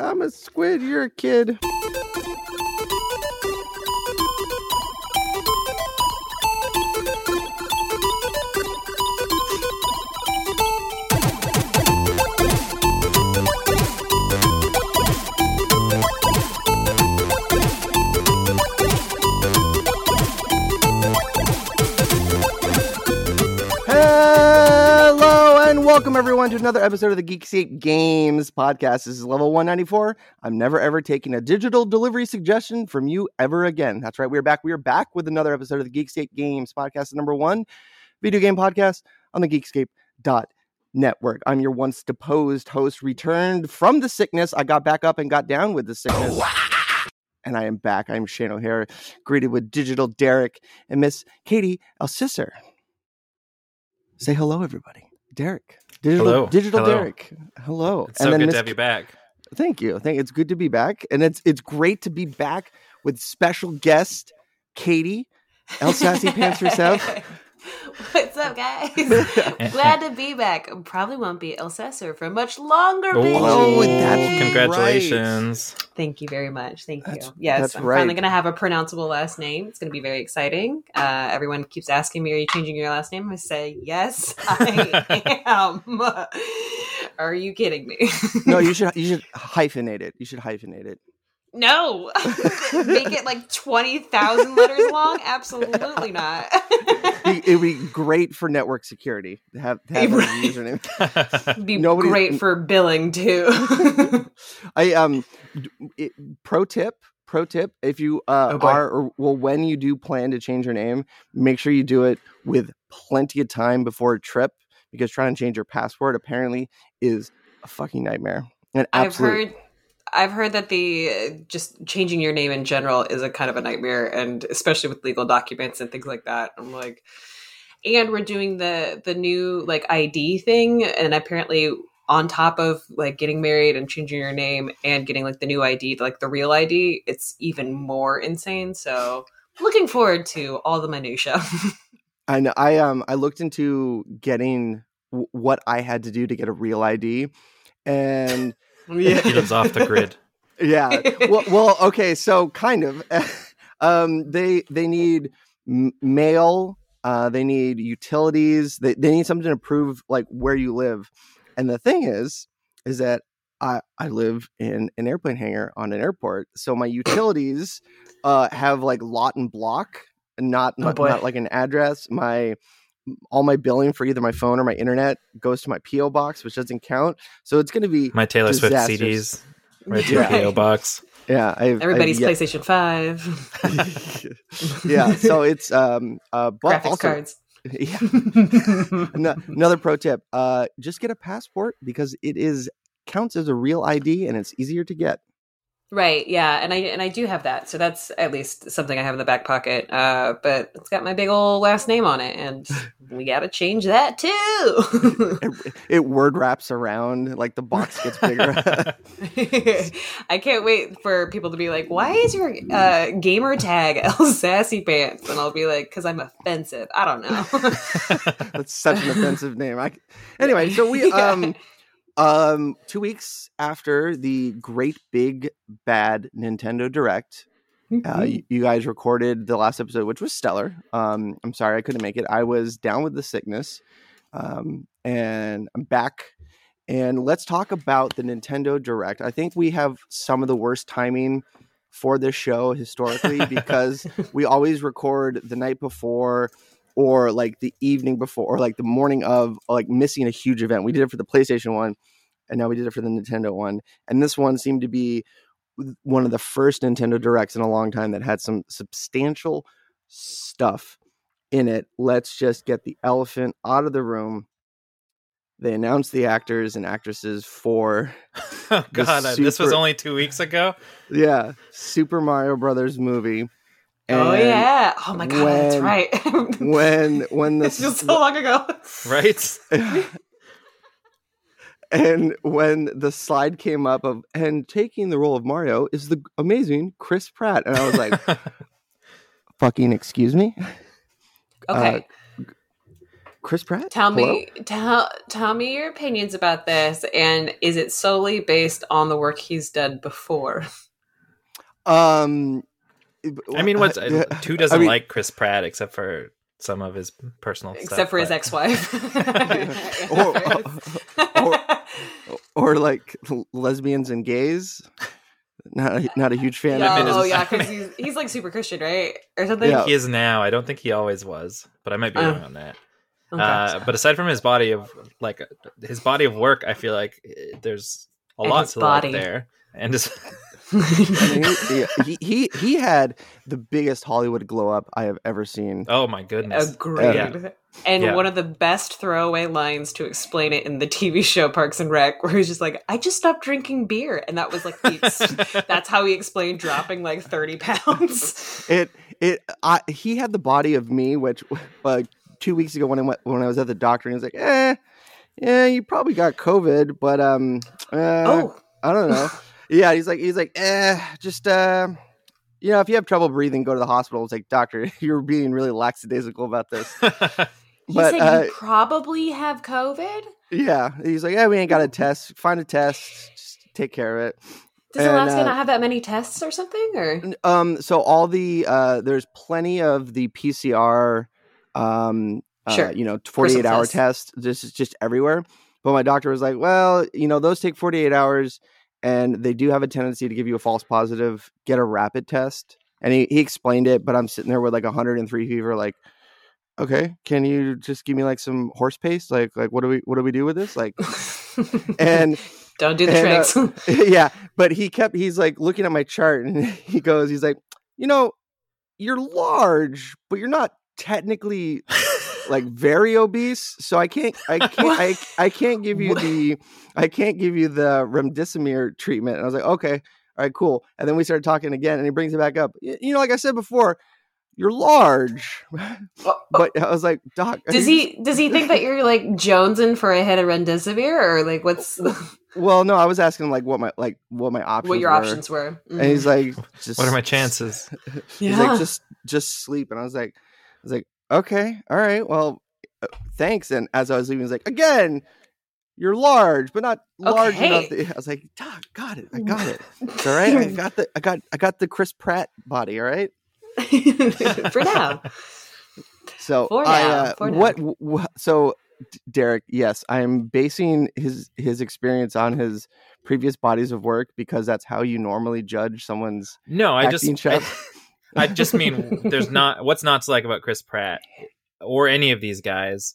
I'm a squid. You're a kid. Welcome everyone to another episode of the Geekscape Games podcast. This is level 194. I'm never ever taking a digital delivery suggestion from you ever again. That's right. We're back. We are back with another episode of the Geekscape Games podcast, the number one video game podcast on the Geekscape dot network. I'm your once deposed host, returned from the sickness. I got back up and got down with the sickness. Oh, and I am back. I'm Shane O'Hare, greeted with digital Derek and Miss Katie Elsesser. Say hello, everybody. Derek. Digital, Hello. Digital Hello. Derek. Hello. It's so good Miss to have you back. Thank you. Thank it's good to be back. And it's it's great to be back with special guest Katie. El Sassy Pants herself. What's up, guys? Glad to be back. Probably won't be Elsesser for much longer. Oh, bitches. that's congratulations. Thank you very much. Thank you. Yes, I'm right. finally going to have a pronounceable last name. It's going to be very exciting. Uh, everyone keeps asking me, "Are you changing your last name?" I say, "Yes, I am." Are you kidding me? No, you should you should hyphenate it. You should hyphenate it. No. Make it like twenty thousand letters long? Absolutely not. It would be great for network security to have, to have a Right. username. It'd be Nobody- great for billing too. I um it, pro tip pro tip if you uh Oh, are or well when you do plan to change your name make sure you do it with plenty of time before a trip because trying to change your password apparently is a fucking nightmare and I've heard I've heard that the just changing your name in general is a kind of a nightmare and especially with legal documents and things like that. I'm like and we're doing the the new like ID thing and apparently on top of like getting married and changing your name and getting like the new ID like the real ID it's even more insane so looking forward to all the minutia I know I um I looked into getting w- what I had to do to get a real ID and he lives off the grid. yeah. Well, well okay so kind of. Um they they need m- mail uh they need utilities they, they need something to prove like where you live. And the thing is is that i i live in an airplane hangar on an airport so my utilities uh have like lot and block not Oh, not like an address. My all my billing for either my phone or my internet goes to my po box which doesn't count. So it's going to be My Taylor Swift CDs right to your Yeah. PO box. yeah I've, everybody's I've PlayStation 5 yeah so it's um uh but graphics also cards. Yeah. Ano- another pro tip uh just get a passport because it is counts as a real id and it's easier to get Right, yeah, and I and I do have that, so that's at least something I have in the back pocket. Uh, but it's got my big old last name on it, and we got to change that too. it, it word wraps around like the box gets bigger I can't wait for people to be like, "Why is your uh, gamer tag El Sassy Pants?" And I'll be like, "Because I'm offensive." I don't know. that's such an offensive name I, anyway so we um um two weeks after the great big bad nintendo direct Uh, you, you guys recorded the last episode, which was stellar. Um, I'm sorry I couldn't make it. I was down with the sickness, um, and I'm back. And let's talk about the Nintendo Direct. I think we have some of the worst timing for this show historically because we always record the night before or like the evening before or like the morning of like missing a huge event. We did it for the PlayStation one and now we did it for the Nintendo one. And this one seemed to be one of the first Nintendo Directs in a long time that had some substantial stuff in it. Let's just get the elephant out of the room. They announced the actors and actresses for oh God, uh, this was only two weeks ago. yeah Super Mario Brothers movie. Oh yeah! Oh my god, that's right. When when the it feels so long ago. Right? and when the slide came up of and taking the role of Mario is the amazing Chris Pratt, and I was like, "Fucking excuse me." Okay. Chris Pratt. Tell Hello? me, tell tell me your opinions about this, and is it solely based on the work he's done before? Um, I mean, what's uh, who doesn't I mean- like Chris Pratt except for some of his personal stuff? Except for his ex-wife. Or- or- or like lesbians and gays? Not a, not a huge fan. Yeah, I mean, of oh his- yeah, because he's he's like super Christian, right, or something. Yeah. He is now. I don't think he always was, but I might be Oh. wrong on that. Okay. Uh, but aside from his body of like his body of work, I feel like eh, there's a And lot to body. like there. And just I mean, he, he he he had the biggest Hollywood glow up I have ever seen. oh my goodness, Agreed. Yeah. And Yeah. one of the best throwaway lines to explain it in the TV show Parks and Rec, where he's just like, "I just stopped drinking beer," and that was like, the that's how he explained dropping like thirty pounds. It it I he had the body of me, which like two weeks ago when I went when I was at the doctor, and he was like, eh, yeah, you probably got COVID, but um, uh, oh, I don't know. Yeah, he's like he's like, eh, just uh, you know, if you have trouble breathing, go to the hospital. It's like, doctor, you're being really lackadaisical about this. he But, said uh, you probably have COVID. Yeah, he's like, yeah, we ain't got a test. Find a test, just take care of it. Does and, Alaska uh, not have that many tests or something? Or Um, so all the uh, there's plenty of the PCR, um, Sure. uh, you know, 48 hour tests. test. This is just everywhere. But my doctor was like, well, you know, those take 48 hours, and they do have a tendency to give you a false positive. Get a rapid test, and he he explained it. But I'm sitting there with like 103 fever, like. Okay, can you just give me like some horse paste? Like, like what do we what do we do with this? Like, and don't do the and, uh, tricks. yeah, but he kept he's like looking at my chart and he goes, he's like, you know, you're large, but you're not technically like very obese, so I can't I can't I, I can't give you the I can't give you the remdesivir treatment. And I was like, okay, all right, cool. And then we started talking again, and he brings it back up. You know, like I said before, you're large, uh, uh, but I was like, doc, Does you he does he think that you're like jonesing for a hit of remdesivir or like oh, what's Well, no, I was asking him like what my like what my options what your were. options were? And he's mm-hmm. like, just what are my chances? He's Yeah. like, just just sleep. And I was like, I was like, okay, all right, well, uh, thanks. And as I was leaving, he was like, again, you're large, but not large enough. Okay. That, I was like, Doc, got it, I got it. It's all right. I got the, I got, I got the Chris Pratt body. All right. for now. So For I, now, uh, for now. what, wh- so Derek, yes, I am basing his his experience on his previous bodies of work because that's how you normally judge someone's No, I acting just I, chef. I just mean there's not what's not to like about Chris Pratt or any of these guys,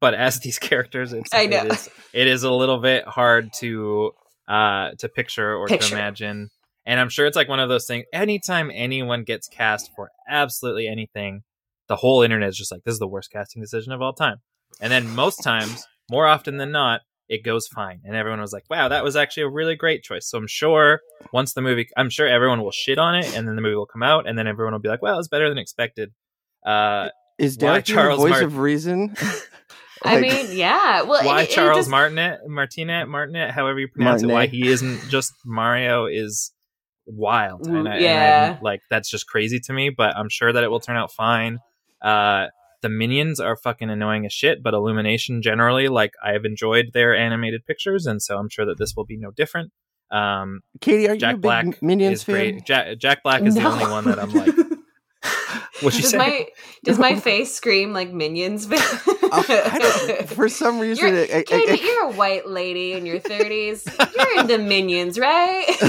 but as these characters, it's, I know. It, is, it is a little bit hard to uh to picture or Picture. to imagine. And I'm sure it's like one of those things. Anytime anyone gets cast for absolutely anything, the whole internet is just like, "This is the worst casting decision of all time." And then most times, more often than not, it goes fine, and everyone was like, "Wow, that was actually a really great choice." So I'm sure once the movie, I'm sure everyone will shit on it, and then the movie will come out, and then everyone will be like, "Well, it's better than expected." Uh, Is why Derek the Charles voice Mart- of reason? I mean, yeah. Well, why it- it Charles just- Martinet, Martinet, Martinet, however you pronounce it, why he isn't just Mario is wild, and, I, and Yeah. I'm, like that's just crazy to me. But I'm sure that it will turn out fine. Uh, the minions are fucking annoying as shit, but Illumination generally, like I've enjoyed their animated pictures, and so I'm sure that this will be no different. Um, Katie, are you a Jack big Black Minions is fan? great. Jack, Jack Black is the only one that I'm like. What you does say? my does my face scream like minions? I don't- for some reason, You're, it, it- Katie, it- you're a white lady in your thirties. You're into minions, right?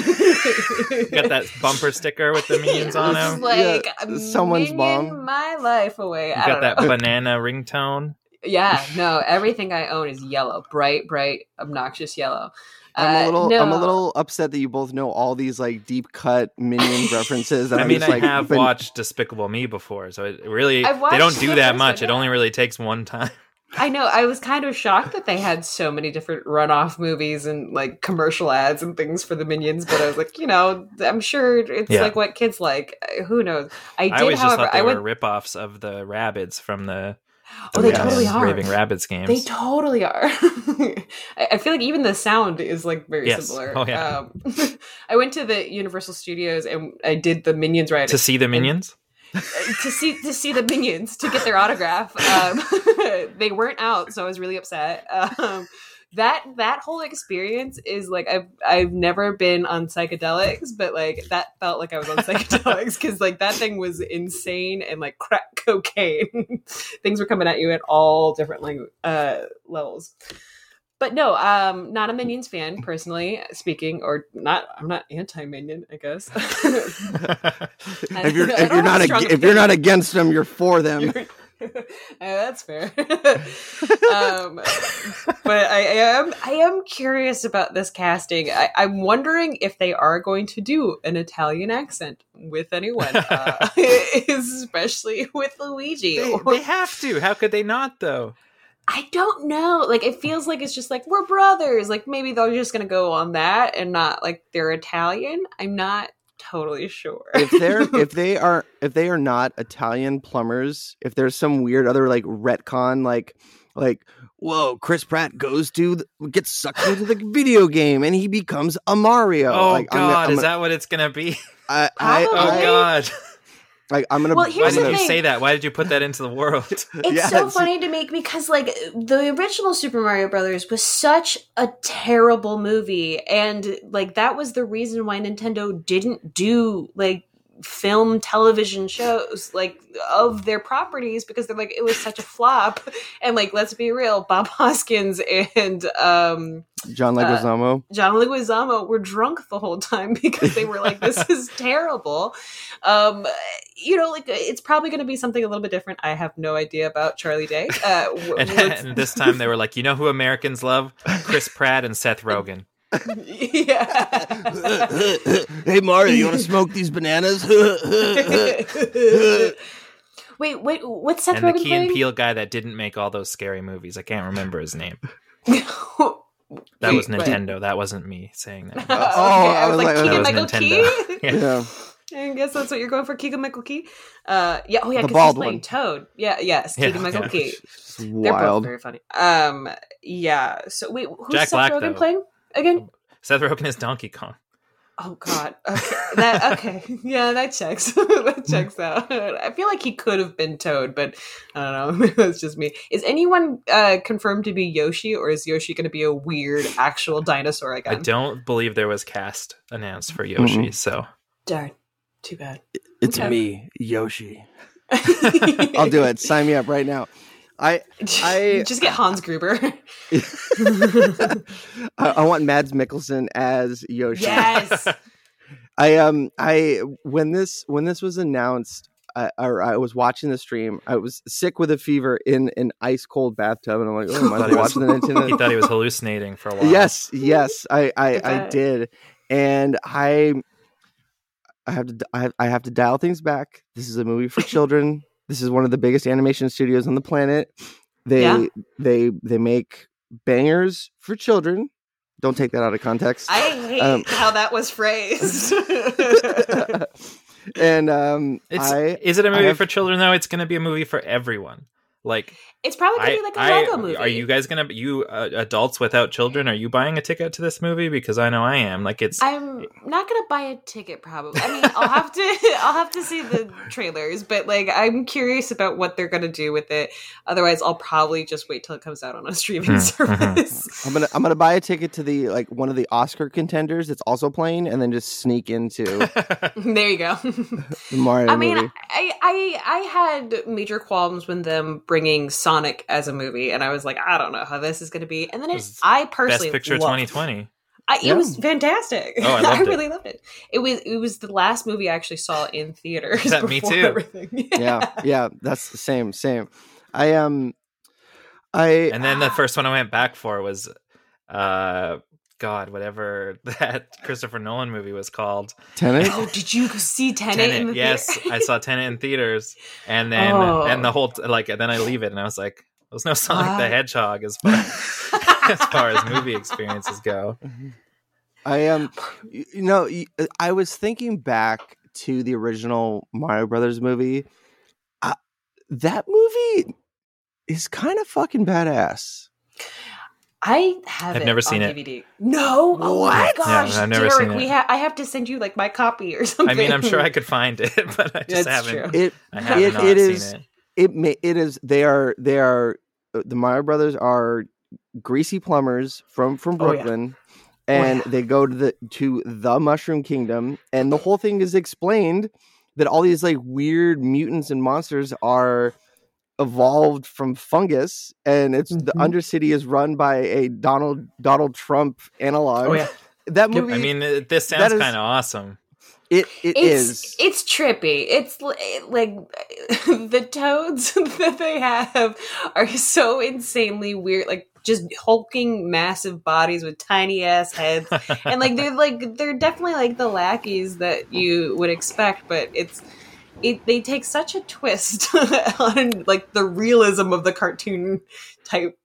Got that bumper sticker with the minions on It's him. Like Yeah, uh, someone's minion mom. my life away. You I got that know. banana ringtone. Yeah, no, everything I own is yellow, bright, bright, obnoxious yellow. I'm a Uh, little, I'm a little upset that you both know all these like deep cut Minions references. And I I'm mean, just, I like, have been- watch Despicable Me before, so it really I've they don't do that first much. one, It only really takes one time. I know. I was kind of shocked that they had so many different runoff movies and like commercial ads and things for the minions. But I was like, you know, I'm sure it's Yeah. like what kids like. Uh, Who knows? I did, I always just however, thought they I were went. ripoffs of the rabbits from the, the Oh, they totally are. Raving Rabbids games. They totally are. I I feel like even the sound is like very Yes. similar. Oh, yeah. Um, I went to the Universal Studios and I did the Minions ride. to see the minions. to see to see the minions to get their autograph. Um, they weren't out, so I was really upset. Um, that that whole experience is like I've I've never been on psychedelics, but like that felt like I was on psychedelics because like that thing was insane and like crack cocaine. Things were coming at you at all different like uh, levels. But no, um, not a Minions fan personally speaking, or not. I'm not anti Minion, I guess. if you're if don't you're not ag- if you're not against them, you're for them. Uh, that's fair. um, but I, I am I am curious about this casting. I, I'm wondering if they are going to do an Italian accent with anyone, uh, especially with Luigi. they, they have to. How could they not though? I don't know. Like it feels like it's just like we're brothers. Like maybe they're just gonna go on that and not like they're Italian. I'm not totally sure. if they're if they are if they are not Italian plumbers, if there's some weird other like retcon like like whoa, Chris Pratt goes to the, gets sucked into the video game and he becomes a Mario. Oh like, I'm God, I'm is that what it's gonna be? I, I, Oh I- God, like I'm gonna. Well, why here's did the you say that? Why did you put that into the world? It's Yeah, so it's- funny to me because like the original Super Mario Brothers was such a terrible movie and like that was the reason why Nintendo didn't do like film television shows like of their properties because they're like it was such a flop and like let's be real Bob Hoskins and um John uh, Leguizamo. John Leguizamo were drunk the whole time because they were like, "This is terrible." Um, you know, like it's probably going to be something a little bit different. I have no idea about Charlie Day. Uh, and, and this time they were like, you know who Americans love? Chris Pratt and Seth Rogen. Yeah. hey Mario, you want to smoke these bananas? wait, wait, what's Seth and the Rogen Key and? Peele guy that didn't make all those scary movies. I can't remember his name. That Wait, was what? Nintendo. That wasn't me saying that. oh, I I was was like, like, Keegan Michael was Key. Yeah. yeah. I guess that's what you're going for, Keegan Michael Key. Uh, yeah, oh yeah, because he's playing one. Toad. Yeah, yes, Yeah, Keegan Michael yeah. Key. It's They're both very funny. Um, yeah. So wait, who's Jack Seth Black, Rogen though. playing again? Seth Rogen is Donkey Kong. Oh God. Okay. That okay. Yeah, that checks. that checks out. I feel like he could have been Toad, but I don't know. That's just me. Is anyone uh, confirmed to be Yoshi, or is Yoshi going to be a weird actual dinosaur again? I again? don't believe there was cast announced for Yoshi, so Darn. Too bad. It's Okay. me, Yoshi. I'll do it. Sign me up right now. I I- just get Hans Gruber. I, I want Mads Mikkelsen as Yoshi. yes. I um I when this when this was announced, I, or I was watching the stream. I was sick with a fever in an ice cold bathtub, and I'm like, oh, am I Thought he was- watching the he thought he was hallucinating for a while. yes, yes, I I, I did, and I I have to d- I have, I have to dial things back. This is a movie for children. This is one of the biggest animation studios on the planet. They Yeah. they they make bangers for children. Don't take that out of context. I hate Um, how that was phrased. and um, It's, I is it a movie have- for children though? It's going to be a movie for everyone. Like, it's probably gonna I, be like a I- Lego movie. are you guys going to you uh, adults without children? Are you buying a ticket to this movie? Because I know I am. Like, it's I'm not gonna buy a ticket. Probably. I mean, I'll have to. I'll have to see the trailers, but like, I'm curious about what they're gonna do with it. Otherwise, I'll probably just wait till it comes out on a streaming Hmm, service. I'm gonna I'm gonna buy a ticket to the like one of the Oscar contenders that's also playing, and then just sneak into there you go. the Mario I mean, movie. I, I I had major qualms when them bringing Sonic as a movie, and I was like, I don't know how this is going to be. And then It it, was I best personally picture 2020. I, it Yeah. was fantastic. Oh, I loved it. really loved it. It was it was the last movie I actually saw in theaters. That- me too. Everything. yeah, yeah, that's the same, same. I um, I And then the first one I went back for was, uh, God, whatever that Christopher Nolan movie was called. Tenet. Oh, did you see Tenet, in the Yes. I saw Tenet in theaters, and then Oh. and the whole like then I leave it, and I was like, "There's no Sonic the Hedgehog as far as far as movie experiences go." I um, you know, I was thinking back to the original Mario Brothers movie. Uh, that movie is kind of fucking badass. I have I've it never seen on it. DVD. No, oh my What? gosh, Yeah, I've never Derek, seen we it. ha- I have to send you like my copy or something. I mean, I'm sure I could find it, but I just That's haven't. true. It I have It- not it seen is- it. it may, it is they are they are uh, the Meyer brothers are greasy plumbers from from Oh, yeah. Brooklyn. And yeah. they go to the to the Mushroom Kingdom, and the whole thing is explained that all these like weird mutants and monsters are evolved from fungus, and it's the Mhm. Undercity is run by a Donald Donald Trump analog. Oh yeah, That movie, I mean, it, this sounds is- kind of awesome. it it it's is. it's trippy. It's like the toads that they have are so insanely weird. Like just hulking, massive bodies with tiny ass heads, and like they're like they're definitely like the lackeys that you would expect, but it's. It, they take such a twist on like the realism of the cartoon type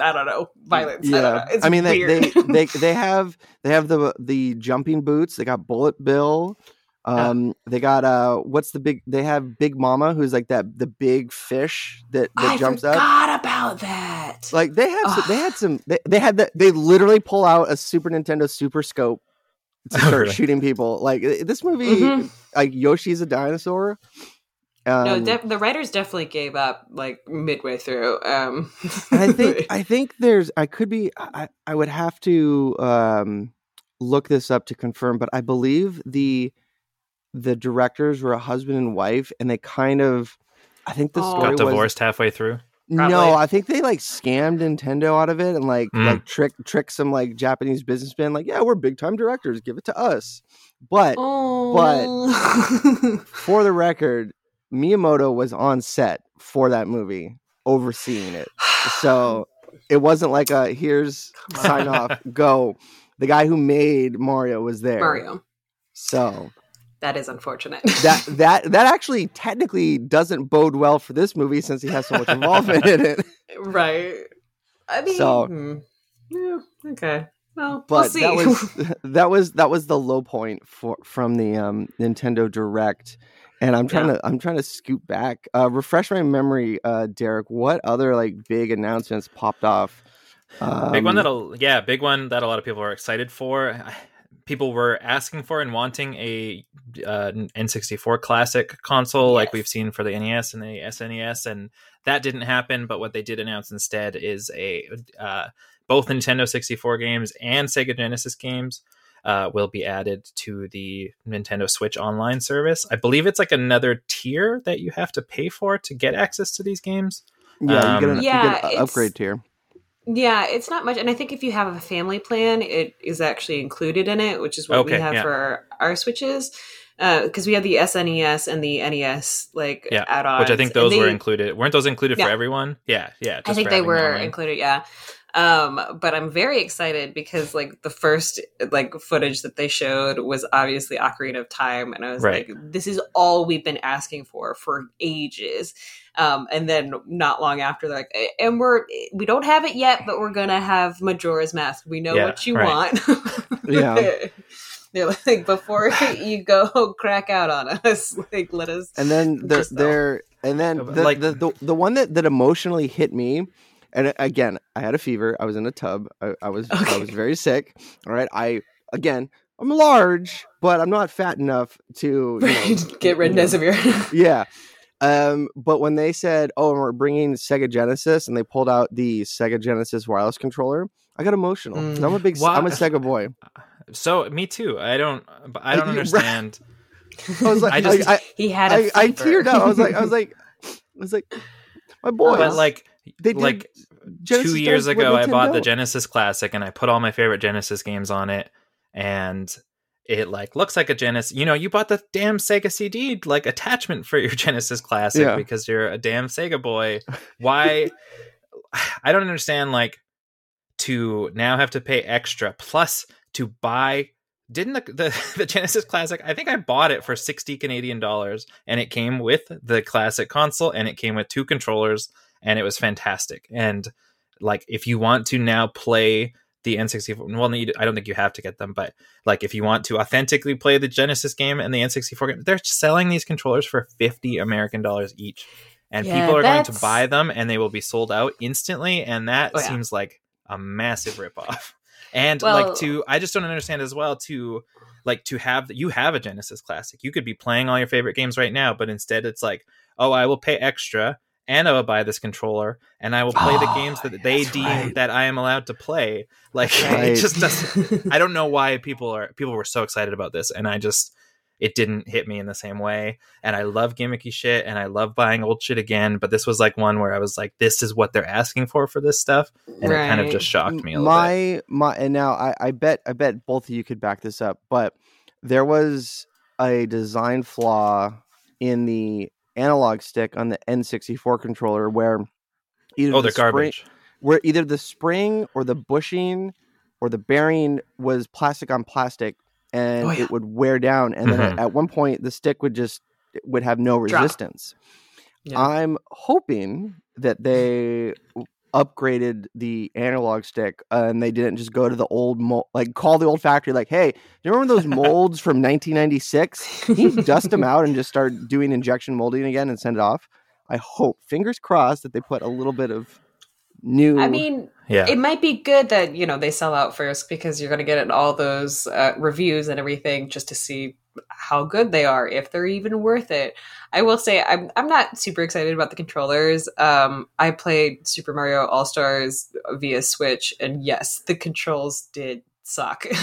I don't know violence. I, don't know. It's I mean they, they they they have they have the the jumping boots. They got Bullet Bill. Um, they got uh, what's the big? They have Big Mama, who's like that the big fish that that I jumps up. forgot about that. Like they have some, they had some they, they had that they literally pull out a Super Nintendo Super Scope to Oh, start really? shooting people. Like this movie, Mhm. like Yoshi's a dinosaur. Um, no, def- the writers definitely gave up like midway through. Um, I think I think there's I could be I, I would have to um look this up to confirm, but I believe the the directors were a husband and wife, and they kind of I think the Oh. story Got was divorced halfway through. Probably. no, I think they like scammed Nintendo out of it and like Mm. like trick trick some like Japanese businessmen like yeah we're big time directors give it to us, but oh, for the record, Miyamoto was on set for that movie overseeing it. so it wasn't like a here's sign off go the guy who made mario was there Mario, so that is unfortunate. that that that actually technically doesn't bode well for this movie since he has so much involvement in it right? I mean, So- hmm. yeah, okay. Well, but we'll see. that was that was that was the low point for from the um nintendo direct and i'm trying Yeah. to i'm trying to scoot back uh refresh my memory uh derek what other like big announcements popped off big one Um, that'll yeah big one that a lot of people are excited for people were asking for and wanting a uh, n64 classic console like we've seen for the nes and the snes and that didn't happen but what they did announce instead is a uh, both nintendo 64 games and sega genesis games uh, will be added to the Nintendo Switch Online service. I believe it's like another tier that you have to pay for to get access to these games. yeah you get um, an, Yeah, you get an upgrade tier Yeah, it's not much, and I think if you have a family plan, it is actually included in it, which is what we have yeah. for our, our switches. Because we have the SNES and the NES like Yeah, add-ons, Which I think those were included. Weren't those included Yeah. for everyone? Yeah, yeah. I think they were included, yeah. Um, but I'm very excited because like the first like footage that they showed was obviously Ocarina of Time, and I was Right. like, this is all we've been asking for for ages. Um, and then not long after, they're like, and we're we don't have it yet, but we're gonna have Majora's Mask. We know Yeah, what you right. want. Yeah. They're like, before you go crack out on us, like let us. and then they're, they're and then the, like- the, the the one that that emotionally hit me and uh, again i had a fever i was in a tub i, I was i was very sick all right i again i'm large but i'm not fat enough to you know, Get rid you know, of your. yeah um but when they said oh we're bringing sega genesis and they pulled out the sega genesis wireless controller i got emotional 'cause i'm a big i'm a sega boy So me too. I don't. I don't you- understand. i was like I I just- I, He had a I, I fever. teared up i was like i was like i was like my boy. But like, they did like Genesis two years does what ago, I bought the Genesis Classic and I put all my favorite Genesis games on it, and it like looks like a Genesis. You know, you bought the damn Sega CD like attachment for your Genesis Classic Yeah. because you're a damn Sega boy. Why? I don't understand. Like to now have to pay extra plus to buy. Didn't the, the the Genesis Classic? I think I bought it for sixty Canadian dollars, and it came with the classic console, and it came with two controllers, and it was fantastic. And like, if you want to now play the N64, well, you- I don't think you have to get them, but like, if you want to authentically play the Genesis game and the N64 game, they're selling these controllers for fifty American dollars each, and Yeah, people are going to buy them, and they will be sold out instantly, and that Oh, yeah. seems like a massive ripoff. And Well- like to, I just don't understand as well to like to have you have a Genesis Classic. You could be playing all your favorite games right now, but instead it's like, oh, I will pay extra and I will buy this controller and I will play the Oh, games that they deem right. that I am allowed to play. Like Right. it just doesn't. I don't know why people are people were so excited about this, and I just it didn't hit me in the same way. And I love gimmicky shit, and I love buying old shit again. But this was like one where I was like, this is what they're asking for for this stuff, and it kind of just shocked me a little bit. my my and now I, I bet I bet both of you could back this up, but there was a design flaw in the analog stick on the N64 controller where either Oh, the they're spring- garbage. where either the spring or the bushing or the bearing was plastic on plastic and Oh, yeah. it would wear down and then Mhm. at one point the stick would just would have no resistance Yeah. i'm hoping that they upgraded the analog stick uh, and they didn't just go to the old mold like call the old factory like hey do you remember those molds from 1996 can you dust them out and just start doing injection molding again and send it off? I hope fingers crossed that they put a little bit of new I mean, Yeah, it might be good that you know they sell out first because you're going to get all those uh, reviews and everything just to see how good they are if they're even worth it. I will say i'm, I'm not super excited about the controllers. Um, i played super mario all stars via switch and yes the controls did suck.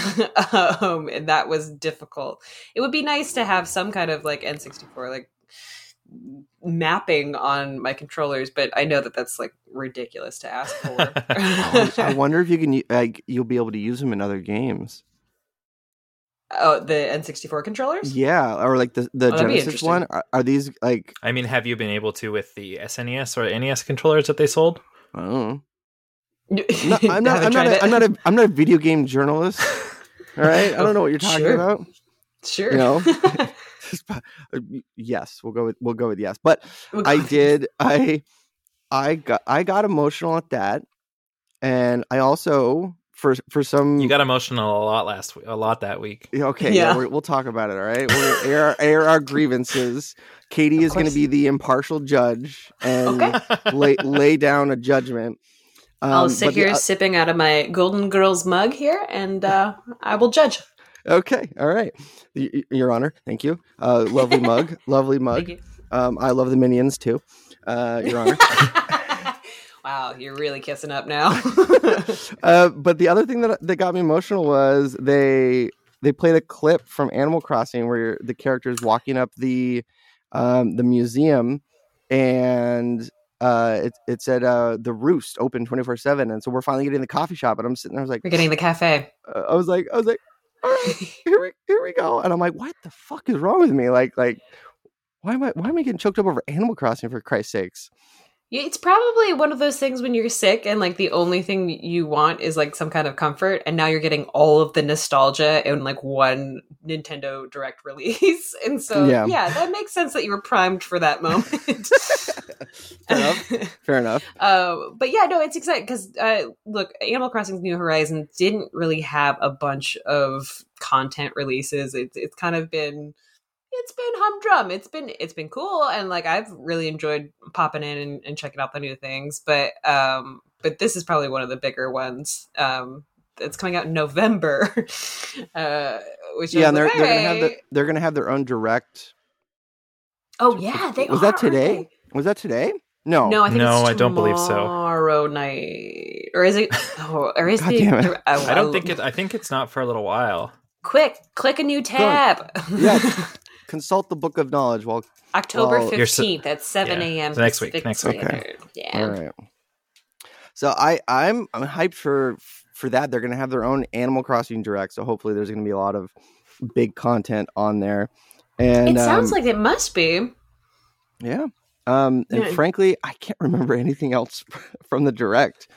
Um, and that was difficult. It would be nice to have some kind of like n64 like mapping on my controllers but i know that that's like ridiculous to ask for. I wonder if you can like you'll be able to use them in other games. Oh, the N64 controllers? Yeah, or like the the Oh, that'd Genesis one. Are, are these like I mean, have you been able to with the SNES or NES controllers that they sold? I don't know. No, No, I'm not. I'm not. A, I'm not a. I'm not a video game journalist. All right. I don't know what you're talking Sure. about. Sure. You know? Uh, yes, we'll go with we'll go with yes. But We'll I did. I I got I got emotional at that, and I also for for some You got emotional a lot last week, a lot that week. Okay, yeah, Yeah. we're, we'll talk about it. All right, we're gonna air, air our grievances. Katie Of is going to be the impartial judge and Okay. lay lay down a judgment. Um, I'll sit but the here sipping out of my Golden Girls mug here, and uh, I will judge. okay, all right, Y- y- Your Honor, thank you. Uh, lovely mug, lovely mug. Thank you. Um, I love the minions too, uh, Your Honor. wow, you're really kissing up now. uh, but the other thing that that got me emotional was they they played a clip from Animal Crossing where the character is walking up the um, the museum, and uh, it it said uh, the Roost open twenty four seven, and so we're finally getting the coffee shop, and I'm sitting there, I was like, We're getting the cafe. uh, I was like, I was like, all right, here we here we go, and I'm like, what the fuck is wrong with me? Like like. Why am I why am I getting choked up over Animal Crossing for Christ's sakes? Yeah, It's probably one of those things when you're sick and like the only thing you want is like some kind of comfort, and now you're getting all of the nostalgia in like one Nintendo Direct release. And so, Yeah. yeah, that makes sense that you were primed for that moment. Fair enough. Fair enough. Uh, but yeah, no, it's exciting because uh, look, Animal Crossing's New Horizons didn't really have a bunch of content releases. It's it's kind of been it's been humdrum. It's been it's been cool, and like I've really enjoyed popping in and, and checking out the new things. But um, but this is probably one of the bigger ones. Um, it's coming out in November. uh, which Yeah, and they're like, they're gonna have the, they're gonna have their own direct. oh yeah, they Was are, that today? they? Was that today? No. No, I think No, it's I don't believe so. Tomorrow night, or is it? Oh, or is God the? damn it. dir- oh, I don't think it. I think it's not for a little while. Quick, click a new tab. Yeah. Consult the book of knowledge. While October Well, You're so- fifteenth at seven yeah. a.m. So next week, next week. Okay. Yeah. all right. So I I'm I'm hyped for for that. They're gonna have their own Animal Crossing direct. So hopefully there's gonna be a lot of big content on there. And it sounds um, like it must be. yeah. Um, and Yeah. frankly, I can't remember anything else from the direct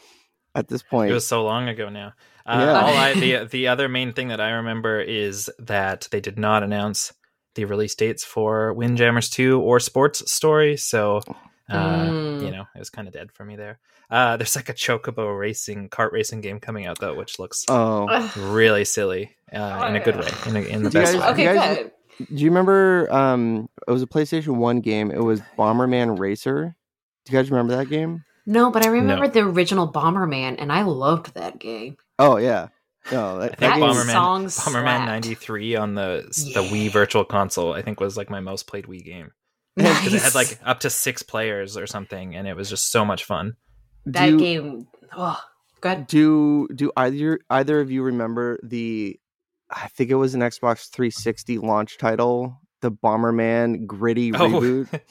at this point. It was so long ago now. Uh, Yeah. all I, the the other main thing that I remember is that they did not announce the release dates for Windjammers 2 or Sports Story, so uh, Mm. you know it was kind of dead for me there. Uh, there's like a chocobo racing kart racing game coming out though, which looks oh, really silly uh, in a good way, in, a, in the Do you best guys- way. okay, you guys- good. do you remember? Um, it was a PlayStation One game. It was Bomberman Racer. Do you guys remember that game? No, but I remember the original Bomberman, and I loved that game. Oh yeah. No, I that, think That Bomberman song Bomberman '93 on the the Wii Virtual Console, I think, was like my most played Wii game because it had like up to six players or something, and it was just so much fun. that do, game. Oh, go ahead. Do do either either of you remember the? I think it was an Xbox 360 launch title, the Bomberman Gritty Oh. reboot.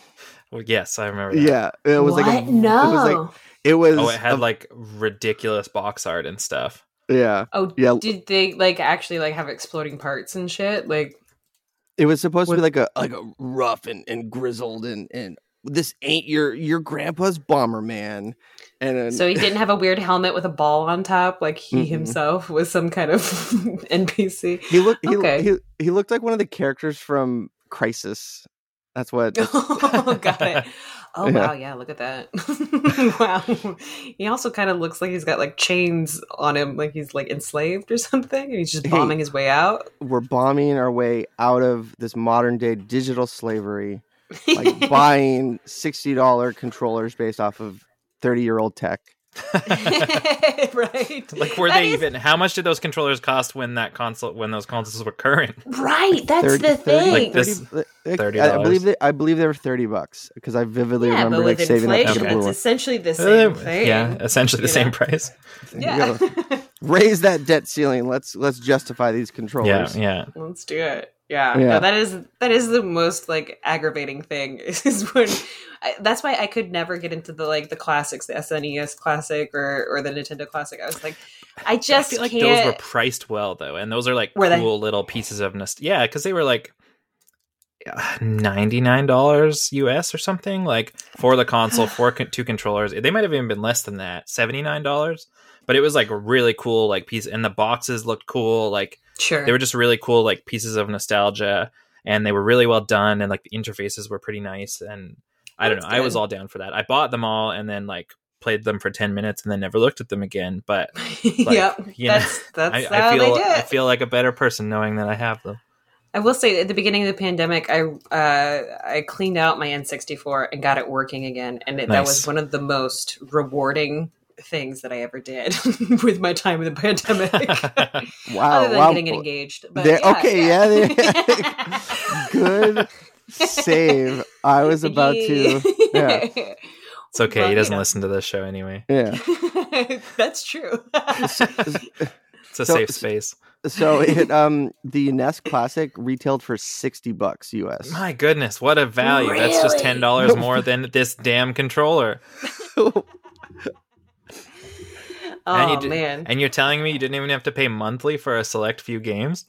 Well, yes, I remember. That. Yeah, it was what? like a, no. It was like it was. Oh, it had a- like ridiculous box art and stuff. Yeah. oh, yeah. Did they like actually like have exploding parts and shit? Like, It was supposed to be like a like a rough and, and grizzled and and this ain't your your grandpa's bomber man and then, so he didn't have a weird helmet with a ball on top, like he Mhm. himself was some kind of NPC. he looked he, Okay. he he looked like one of the characters from Crisis. That's what. oh, got it. Oh Yeah. wow, yeah, look at that. wow. He also kind of looks like he's got like chains on him, like he's like enslaved or something, and he's just Hey. bombing his way out. We're bombing our way out of this modern day digital slavery, like buying sixty dollar controllers based off of thirty year old tech. right. Like, were That they is- even? How much did those controllers cost when that console when those consoles were current? Right, that's 30 the 30 thing. Like this- like, $30. I I believe they, I believe they were thirty bucks because I vividly yeah, remember like with saving up for inflation, the Okay. blue it's one. essentially the same Uh, thing. yeah, essentially the you same know? price. Yeah. raise that debt ceiling. Let's let's justify these controllers. Yeah, yeah. Let's do it. Yeah, Yeah. No, that is that is the most like aggravating thing is when I, that's why I could never get into the like the classics, the SNES classic or or the Nintendo classic. I was like, I just I feel like can't. those were priced well though, and those are like Were they? cool little pieces of nostalgia. Yeah, because they were like ninety nine dollars US or something, like for the console, for con- two controllers. They might have even been less than that, seventy nine dollars. But it was like a really cool like piece, and the boxes looked cool. Like sure. they were just really cool like pieces of nostalgia, and they were really well done, and like the interfaces were pretty nice. And I don't know, That's I was all down for that. I bought them all, and then like played them for ten minutes, and then never looked at them again. But yep, you know, that's that's I, how I feel they did. I feel like a better person knowing that I have them. I will say at the beginning of the pandemic, I uh, I cleaned out my N64 and got it working again, and it, that was one of the most rewarding things that I ever did with my time in the pandemic. Wow, Other than wow. getting engaged. But yeah, okay, yeah, there- Good save. I was about to. Yeah, It's okay. Well, he doesn't know. listen to this show anyway. yeah. That's true. It's a So- safe space. So it um the NES Classic retailed for sixty bucks US. My goodness, what a value! That's just ten dollars more than this damn controller. Oh you did- man, And you're telling me you didn't even have to pay monthly for a select few games?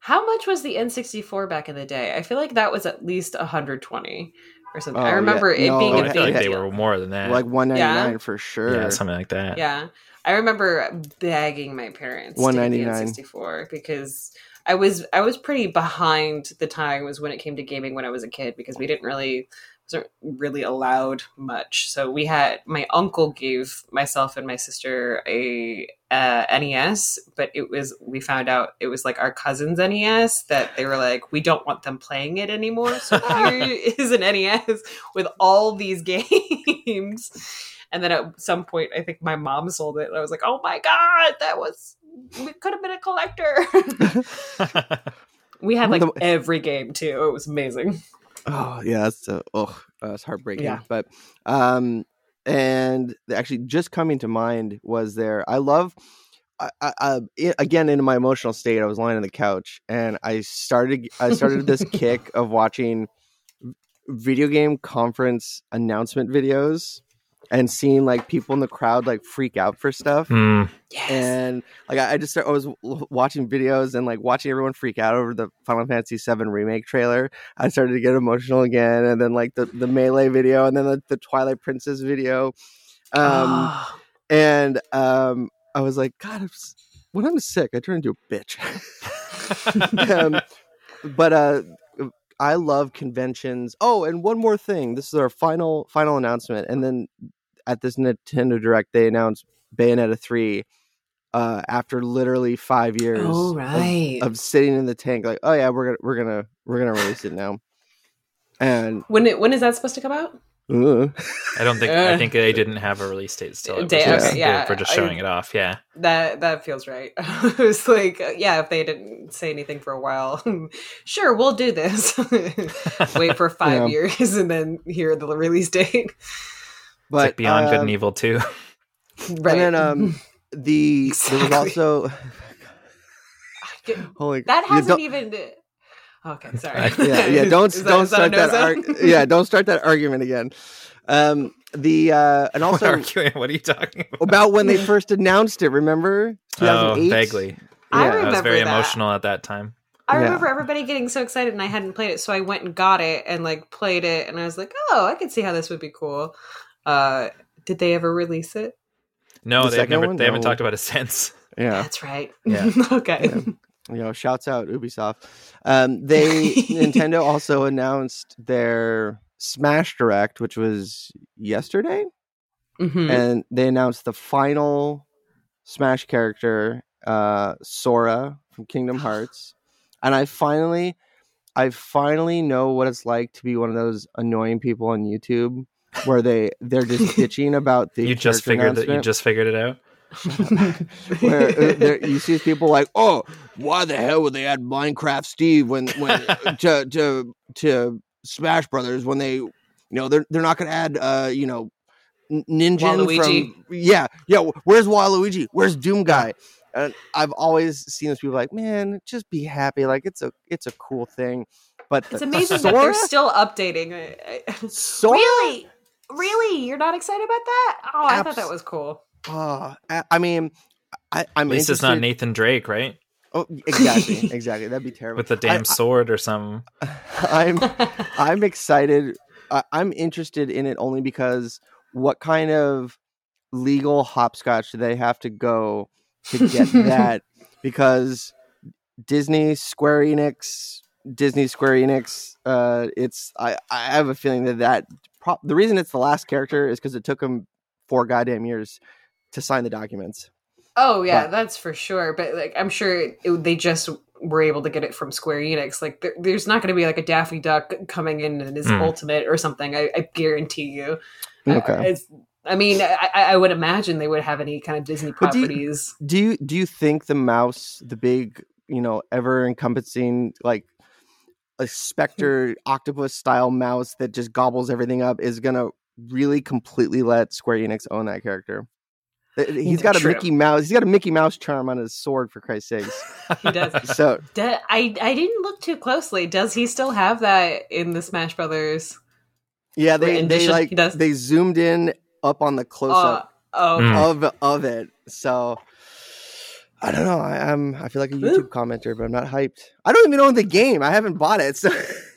how much was the N64 back in the day? I feel like that was at least 120 or something. Oh, I yeah. remember it No, being Oh, a I big feel like they deal. were more than that. like one ninety nine Yeah? for sure. yeah, something like that. Yeah. I remember begging my parents to get the $1.99. N64 because I was I was pretty behind the times when it came to gaming when I was a kid because we didn't really wasn't really allowed much. So we had my uncle gave myself and my sister a uh, NES, but it was we found out it was like our cousin's NES that they were like we don't want them playing it anymore. So here is an NES with all these games. And then at some point, I think my mom sold it. And I was like, oh my God, that was, we could have been a collector. we had like The- every game too. It was amazing. Oh yeah, that's uh, oh, that's heartbreaking. Yeah. But um, and actually, just coming to mind was there. I love. I, I, again, in my emotional state, I was lying on the couch, and I started. I started this kick of watching video game conference announcement videos, and seeing like people in the crowd like freak out for stuff. Hmm. Yes. And like I I just start, I was watching videos and like watching everyone freak out over the Final Fantasy VII remake trailer. I started to get emotional again, and then like the the melee video, and then the, the Twilight Princess video, um, Oh, and um, I was like, God, I'm, when I'm sick, I turn into a bitch. um, but uh, I love conventions. Oh, and one more thing. This is our final final announcement, and then at this Nintendo Direct, they announced Bayonetta three. Uh, after literally five years oh, of- right. of, sitting in the tank, like, oh yeah, we're gonna we're gonna we're gonna release it now. And when it, when is that supposed to come out? I don't think. I think they didn't have a release date still. It Day- just- okay, they yeah, were just I- showing it off. Yeah. That that feels right. it was like, uh, yeah, if they didn't say anything for a while, sure, we'll do this. Wait for five Yeah. years and then hear the release date. It's But like Beyond Good um, and Evil too. Right. And then um, the there was also holy that hasn't don't- even. Okay, sorry. yeah yeah don't Is that- don't is that start that, no-zone? arg- yeah don't start that argument again. Um, the uh, and What also arguing? What are you talking about? about when they first announced it. Remember? Oh, 2008? vaguely. I Yeah. I was remember very that. emotional at that time. I Yeah. remember everybody getting so excited and I hadn't played it, so I went and got it and like played it and I was like, oh, I could see how this would be cool. Uh did they ever release it? No, The they've second never. one? They haven't talked about it since. Yeah. That's right. Yeah. okay. Yeah. you know, shouts out Ubisoft. Um, they Nintendo also announced their Smash Direct, which was yesterday, Mhm. and they announced the final Smash character, uh, Sora from Kingdom Hearts. And I finally, I finally know what it's like to be one of those annoying people on YouTube where they they're just bitching about the You just figured that. You just figured it out. where uh, there, you see people like, oh, why the hell would they add Minecraft Steve when when to to to Smash Brothers when they you know they're they're not going to add uh you know Ninja Waluigi. from yeah yeah where's Waluigi where's Doom Guy and I've always seen those people like man just be happy like it's a it's a cool thing but It's the- amazing that they're still updating. I- I- Sora really? Really? You're not excited about that? Oh, I thought that was cool. oh, I I mean I, I'm At least it's not interested- Nathan Drake, right? Oh, exactly, exactly. That'd be terrible. With the I- damn sword or something. I'm I'm excited. I I'm interested in it only because what kind of legal hopscotch do they have to go to get that? Because Disney, Square Enix, Disney, Square Enix. Uh, it's I I have a feeling that that pro- the reason it's the last character is because it took them four goddamn years to sign the documents. Oh yeah, But- that's for sure. But like, I'm sure it, they just were able to get it from Square Enix. Like, there, there's not going to be like a Daffy Duck coming in and his Hmm. ultimate or something. I, I guarantee you. Uh, Okay. it's, I mean, I, I I would imagine they would have any kind of Disney But do you- properties. do you do you think the mouse the big you know ever encompassing like a specter octopus style mouse that just gobbles everything up is gonna really completely let square enix own that character he's got a True. mickey mouse he's got a mickey mouse charm on his sword for christ's sakes He does. so I I didn't look too closely. Does he still have that in the Smash Brothers? yeah they, they like does? they zoomed in up on the close up Uh, oh, Mm. of of it so I don't know. I, I'm. I feel like a YouTube commenter, but I'm not hyped. I don't even own the game. I haven't bought it. So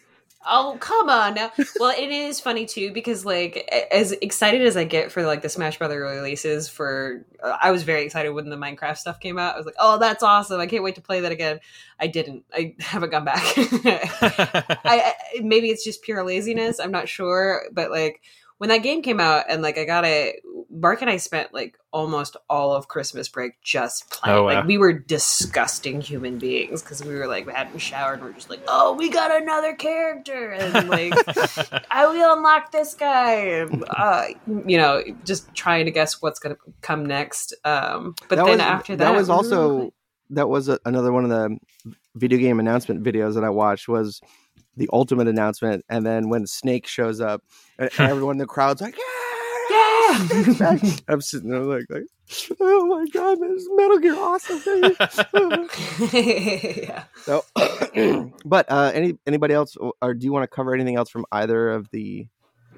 Oh come on! Now. Well, it is funny too because like as excited as I get for like the Smash Brother releases, for uh, I was very excited when the Minecraft stuff came out. I was like, oh, that's awesome! I can't wait to play that again. I didn't. I haven't gone back. I, I maybe it's just pure laziness. I'm not sure, but like when that game came out and like I got it, Mark and I spent like almost all of Christmas break just playing. Oh, wow. Like we were disgusting human beings because we were like we hadn't showered. and We're just like, oh, we got another character, and like I will unlock this guy, and uh, you know, just trying to guess what's gonna come next. Um, but that then was, after that, that was also like- that was a, another one of the video game announcement videos that I watched was the ultimate announcement, and then when Snake shows up, and everyone in the crowd's like, "Yeah, yeah. I'm sitting there like, like, oh my god, man, this is Metal Gear awesome. baby." yeah. so, but uh, any anybody else, or do you want to cover anything else from either of the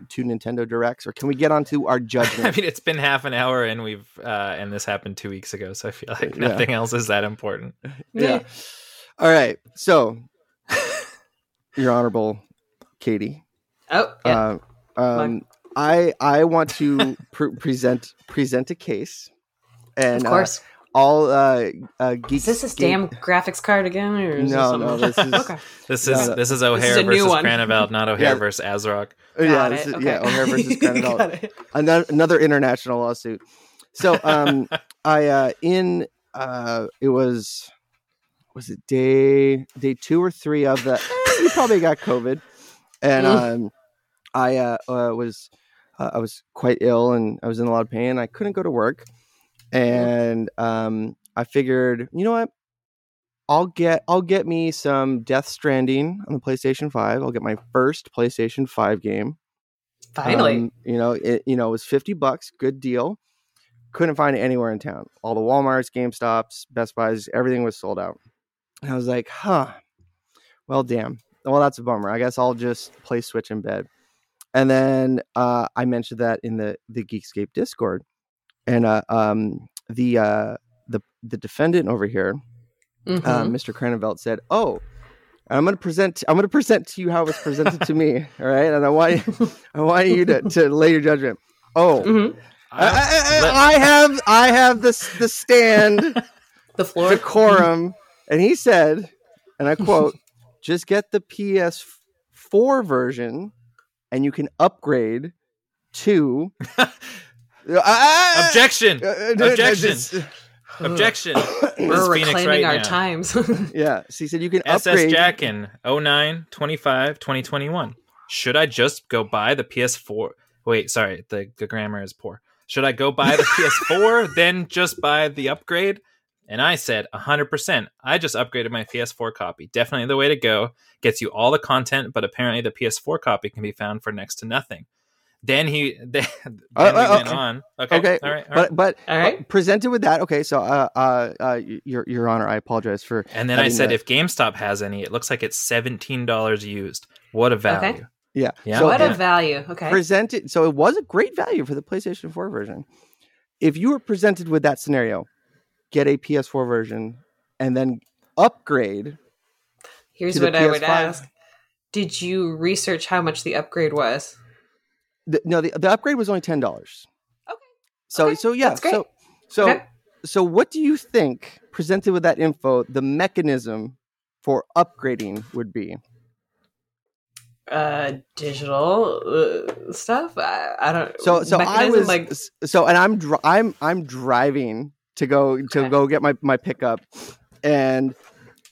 two Nintendo directs, or can we get on to our judgment? I mean, it's been half an hour, and we've uh, and this happened two weeks ago, so I feel like Yeah. nothing else is that important. yeah. All right. So, your honorable Katie. Oh, yeah. Uh, um, I I want to pre- present present a case, and of course. uh, all uh, uh, geek. is this this game- damn graphics card again? Or is No, this no, this is- okay. This is no. this is O'Hare a new versus one. Kraneveldt, not O'Hare Yeah. versus ASRock. Uh, yeah, Got this it. is, okay. yeah, O'Hare versus Kraneveldt. Another, another international lawsuit. So, um, I uh, in uh, it was was it day day two or three of the. you probably got COVID, and Mm. um, I uh, uh, was uh, I was quite ill and I was in a lot of pain. I couldn't go to work, and um, I figured, you know what? I'll get I'll get me some Death Stranding on the PlayStation Five. I'll get my first PlayStation Five game. Finally, Um, you know, it you know it was fifty bucks, good deal. Couldn't find it anywhere in town. All the WalMarts, GameStops, Best Buys, everything was sold out. And I was like, huh. Well, damn. Well, that's a bummer. I guess I'll just play Switch in bed. And then uh, I mentioned that in the the Geekscape Discord, and uh, um, the uh, the the defendant over here, uh, Mr. Kraneveldt said, "Oh, I'm going to present. I'm going to present to you how it was presented to me. All right, and I want I want you to, to lay your judgment. Oh, Mhm. I, I, I- I have I have this the stand the floor. decorum, and he said, and I quote, "Just get the PS4 version, and you can upgrade to." Objection! Uh, uh, no, no, Objection. Objection! We're reclaiming right our now. times. Yeah, so he said you can SS upgrade. Jackin 09 25 2021. Should I just go buy the PS4? Wait, sorry, the, the grammar is poor. Should I go buy the PS4 then just buy the upgrade? And I said 100%. I just upgraded my PS4 copy. Definitely the way to go. Gets you all the content, but apparently the PS4 copy can be found for next to nothing. Then he then, then Uh, we uh, went okay. on. Okay. Okay, All right. all right. but but All right. uh, presented with that. Okay, so uh, uh, uh, your your honor, I apologize for. And then I said, that- if GameStop has any, it looks like it's seventeen dollars used. What a value! Okay. Yeah, Yeah. So what yeah. a value. Okay. presented. So it was a great value for the PlayStation 4 version. If you were presented with that scenario, get a PS4 version and then upgrade. Here's what I would PS5. ask. Did you research how much the upgrade was? The, no, the, the upgrade was only ten dollars. Okay. So Okay, so yeah. So so Okay. so what do you think presented with that info the mechanism for upgrading would be? Uh, digital uh, stuff. I, I don't. So so I was like. so and I'm dri- I'm I'm driving to go to Okay. go get my my pickup, and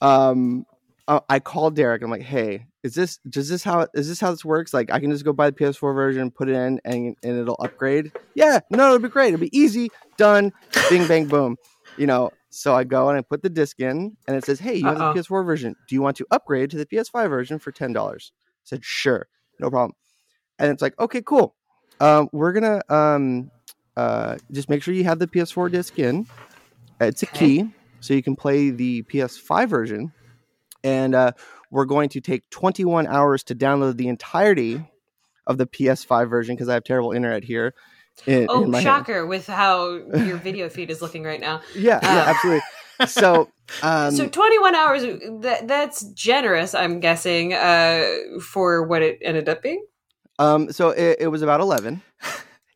um I, I called Derek. I'm like, hey, is this does this how is this how this works? Like I can just go buy the PS4 version, put it in, and and it'll upgrade. Yeah, no, it'll be great. It'll be easy, done, bing bang boom. You know. So I go and I put the disc in, and it says, "Hey, you have Uh-oh. the PS4 version. Do you want to upgrade to the PS5 version for ten dollars?" said, "Sure, no problem." And it's like, "Okay, cool. Um, we're gonna um, uh, just make sure you have the PS4 disc in. It's a key, so you can play the PS5 version. And uh, we're going to take 21 hours to download the entirety of the PS5 version because I have terrible internet here. In, Oh, in shocker! With how your video feed is looking right now. Yeah, yeah, Ah. absolutely. So, um, so 21 hours. That that's generous. I'm guessing. Uh, for what it ended up being. um, so it, it was about 11.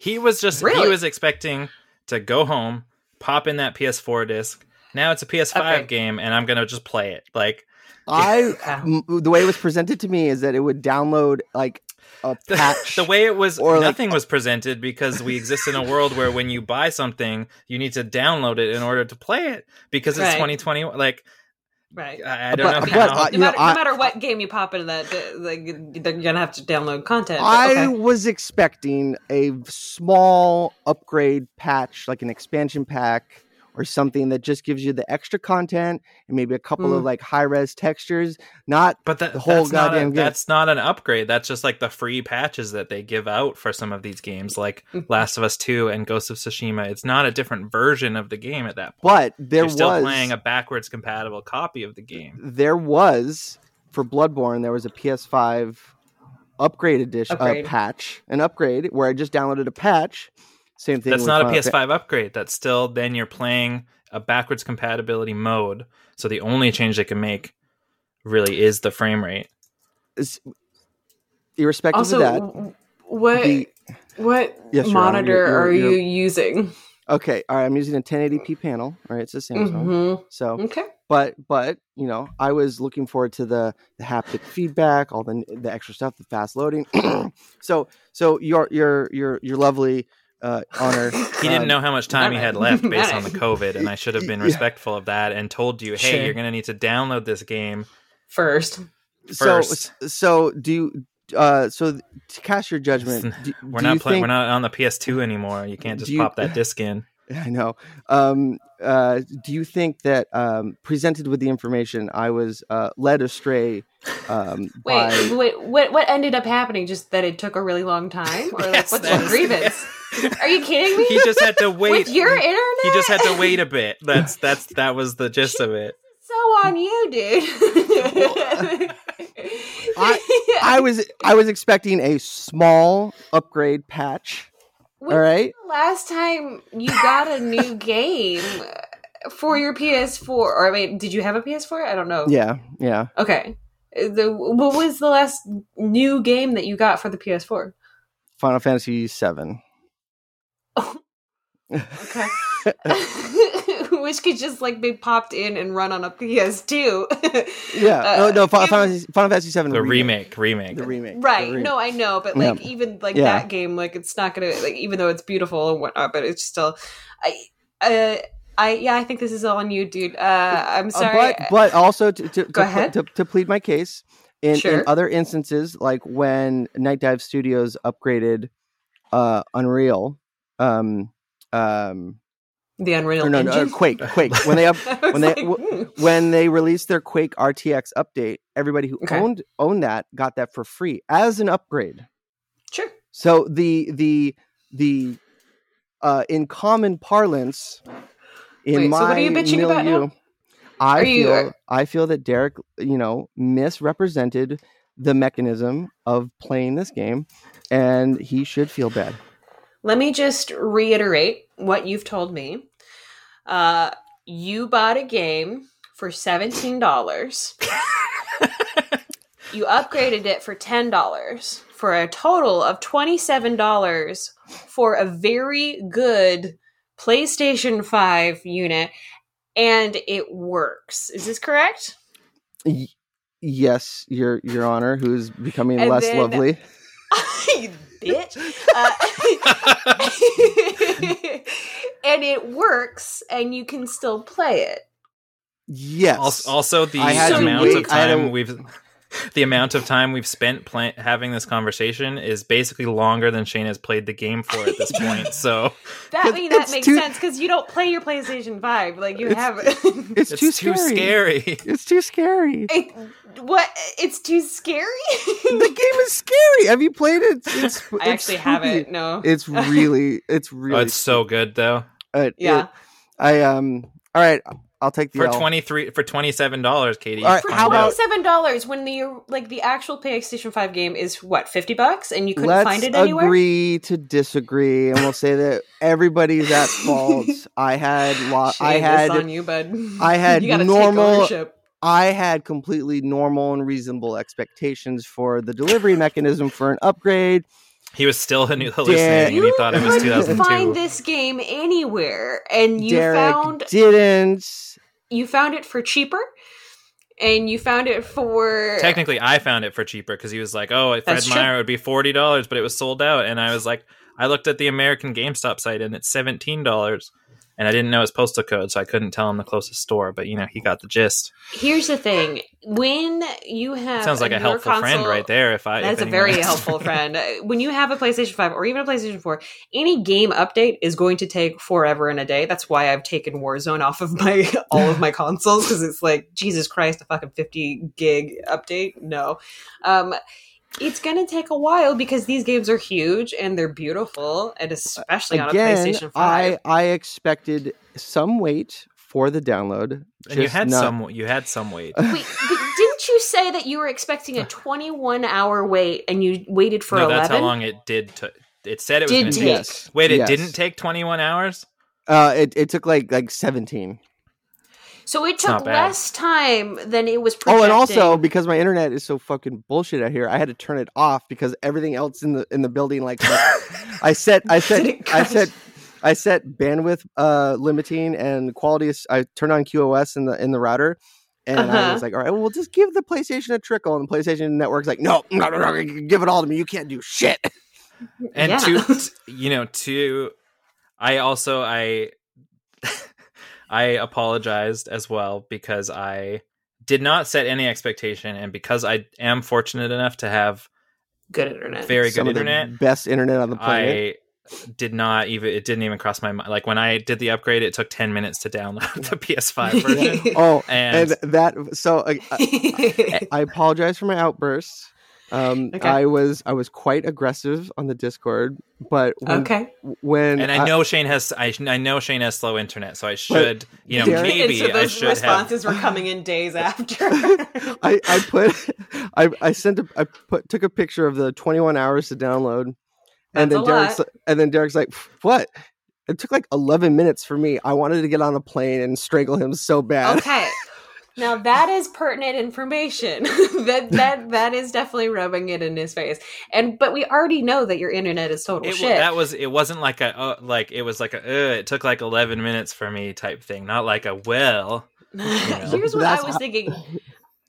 He was just he was expecting to go home, pop in that PS4 disc. Now it's a PS5 Okay. game, and I'm gonna just play it. Like I, yeah. the way it was presented to me is that it would download like a patch. the way it was, Or, like- nothing was presented because we exist in a world where when you buy something, you need to download it in order to play it because it's Right. 2020. Like Right. I, I don't But- know. but, how. uh, no, you know, matter, I- no matter what game you pop into that, like you're gonna have to download content. but I okay. was expecting a small upgrade patch, like an expansion pack or something that just gives you the extra content and maybe a couple of Mm. like high res textures. Not But that, the whole that's not a, goddamn game. that's not an upgrade. That's just like the free patches that they give out for some of these games, like. Last of Us Two and Ghost of Tsushima. It's not a different version of the game at that point. but there You're still was playing a backwards compatible copy of the game. there was for Bloodborne there was a PS5 upgrade edition Upgrade. Uh, patch, an upgrade where I just downloaded a patch. Same thing. That's with not a Final Fa- PS5 upgrade. That's still then you're playing a backwards compatibility mode. So the only change they can make really is the frame rate. Is- Irrespective also of that, what the what Yes, Your Honor, monitor you're- you're- are you're- you using? okay, all right. I'm using a 1080p panel. All right, it's a Samsung. hmm So Okay. but but you know i was looking forward to the the haptic feedback all the the extra stuff the fast loading so so your your your your lovely uh honor He didn't um, know how much time he had left based on the COVID, and I should have been Yeah. respectful of that and told you, hey, Sure. you're going to need to download this game First, so first. so do you uh, so to cast your judgment, do, We're do not playing. think- We're not on the PS2 anymore. You can't just you- pop that disc in. I know. Um, uh, do you think that um, presented with the information, I was uh, led astray um, Wait, by? wait, what what ended up happening? Just that it took a really long time, or like Yes, what's that the is- grievance? Are you kidding me? He just had to wait. With your internet, he just had to wait a bit. That's that's that was the gist of it. So on you, dude. I- I was I was expecting a small upgrade patch. When All right. was the last time you got a new game for your PS4? Or I mean, did you have a PS4? I don't know. Yeah, yeah. Okay. The what was the last new game that you got for the PS4? Final Fantasy Seven. Okay. Which could just like be popped in and run on a PS2. Yeah. Uh, no, no. Final, Final, Fantasy, Final Fantasy Seven. The remake, remake. The remake. right. The re- No, I know, but Yeah. like even like Yeah. that game, like it's not gonna like even though it's beautiful and whatnot, but it's still I uh I yeah, I think this is all on you, dude. Uh I'm Uh, sorry. but but also to to, Go to, ahead. to, to plead my case in, Sure. in other instances like when Nightdive Studios upgraded uh Unreal um um the Unreal or no, no uh, Engine. Quake Quake when they up when they- like, w- hmm. when they released their Quake RTX update everybody who Okay. owned owned that got that for free as an upgrade Sure. so the the the uh in common parlance in Wait, my so what are you bitching about milieu, now? I Are you- feel I feel that Derek, you know, misrepresented the mechanism of playing this game, and he should feel bad. Let me just reiterate what you've told me. Uh, you bought a game for seventeen dollars. you upgraded it for ten dollars for a total of twenty-seven dollars for a very good PlayStation Five unit, and it works. Is this correct? Y- yes, Your Your Honor, who's becoming And less then- lovely. you bitch. Uh, and it works, and you can still play it. Yes. Also, also the I to amount wait- of I time we've the amount of time we've spent play, having this conversation is basically longer than Shane has played the game for at this point. So That I mean that makes too- sense because you don't play your PlayStation Five like you It's- have. it's, it's too too scary. scary. It's too scary. it, what? It's too scary. the game is scary. Have you played it? It's, I it's actually spooky. haven't. No. It's really, it's really. Oh, it's so good though. uh, Yeah. it- I um. All right, I'll take the For L. twenty three for twenty seven dollars, Katie. All right, For how twenty about- seven dollars, when the like the actual PlayStation Five game is what fifty bucks, and you couldn't Let's find it anywhere. agree to disagree, and we'll say that everybody's at fault. I had lo- I had this on you, bud. I had you normal- Take. I had completely normal and reasonable expectations for the delivery mechanism for an upgrade. He was still halluc- hallucinating, and You he thought it was two couldn't find this game anywhere, and you Derek found didn't. you found it for cheaper, and you found it for Technically, I found it for cheaper because he was like, "Oh, at Fred That's. Meyer it would be forty dollars, but it was sold out." And I was like, "I looked at the American GameStop site and it's seventeen dollars." And I didn't know his postal code, so I couldn't tell him the closest store. But you know, he got the gist. Here's the thing: when you have Sounds like a helpful friend right there. If I, That's if a very helpful friend. When you have a PlayStation 5 or even a PlayStation 4, any game update is going to take forever and a day. That's why I've taken Warzone off of my all of my consoles because it's like Jesus Christ, a fucking 50 gig update. No. Um it's going to take a while because these games are huge and they're beautiful and especially on a PlayStation 5. I I expected some wait for the download. And you had not- some. You had some weight. Wait, didn't you say that you were expecting a 21 hour wait and you waited for no, 11? that's how long it did. To, it said it was Did going to take. take. Yes. Wait, it yes. didn't take twenty one hours. Uh, it, it took like like seventeen. So it took less time than it was projecting. Oh, and also because my internet is so fucking bullshit out here, I had to turn it off because everything else in the in the building like I set I set I crash? set I set bandwidth uh limiting and quality. is- I turned on QoS in the in the router. And I Uh-huh. was like, all right, well, we'll just give the PlayStation a trickle. And the PlayStation Network's like, no, no, no, no, give it all to me. You can't do shit. and Yeah. to you know to i also i i apologized as well because i did not set any expectation and because i am fortunate enough to have good internet. very Some good of the internet. best internet on the planet. I did not even it didn't even cross my mind. Like when I did the upgrade, it took ten minutes to download the PS5 version. oh, and, and, that so uh, I, I apologize for my outbursts. Um, Okay. I was I was quite aggressive on the Discord, but when, okay. when and I know Shane has I, I know Shane has slow internet, so I should you know Derek- maybe and so I those should have. responses were coming in days after. I, I put I, I sent a I put took a picture of the 21 hours to download, and then a Derek's lot. and then Derek's like, "What?" It took like 11 minutes for me. I wanted to get on a plane and strangle him so bad. okay. Now that is pertinent information. that that that is definitely rubbing it in his face. And but we already know that your internet is total It, shit. that was it wasn't like a uh, like it was like a uh, it took like 11 minutes for me type thing not like a well Here's what That's I was how- thinking.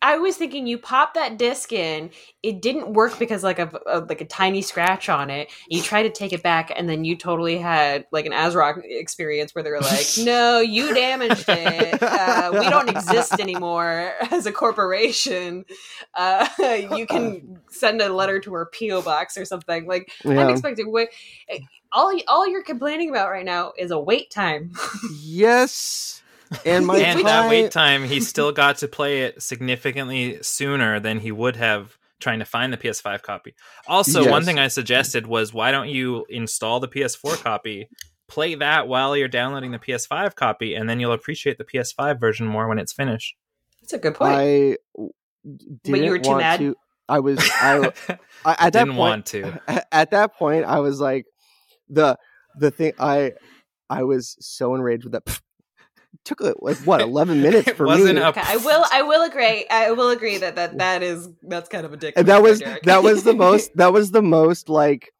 I was thinking you pop that disc in. It didn't work because like a, a like a tiny scratch on it. You try to take it back, and then you totally had like an ASRock experience where they were like, "No, you damaged it. Uh, we don't exist anymore as a corporation. Uh, you can send a letter to our PO box or something." Like Yeah. unexpected wait. All all you're complaining about right now is a wait time. Yes, and my and time, that wait time he still got to play it significantly sooner than he would have trying to find the PS5 copy. Also, one thing I suggested was why don't you install the PS4 copy, play that while you're downloading the PS5 copy, and then you'll appreciate the PS5 version more when it's finished. That's a good point. I didn't you were too want mad? to. I was. I, I at that Didn't point, want to. at that point i was like the the thing i i was so enraged with that took uh, like what 11 minutes for wasn't me a- Okay, I will. I will agree. I will agree that that that is that's kind of a dick. and that was Derek. that was the most that was the most like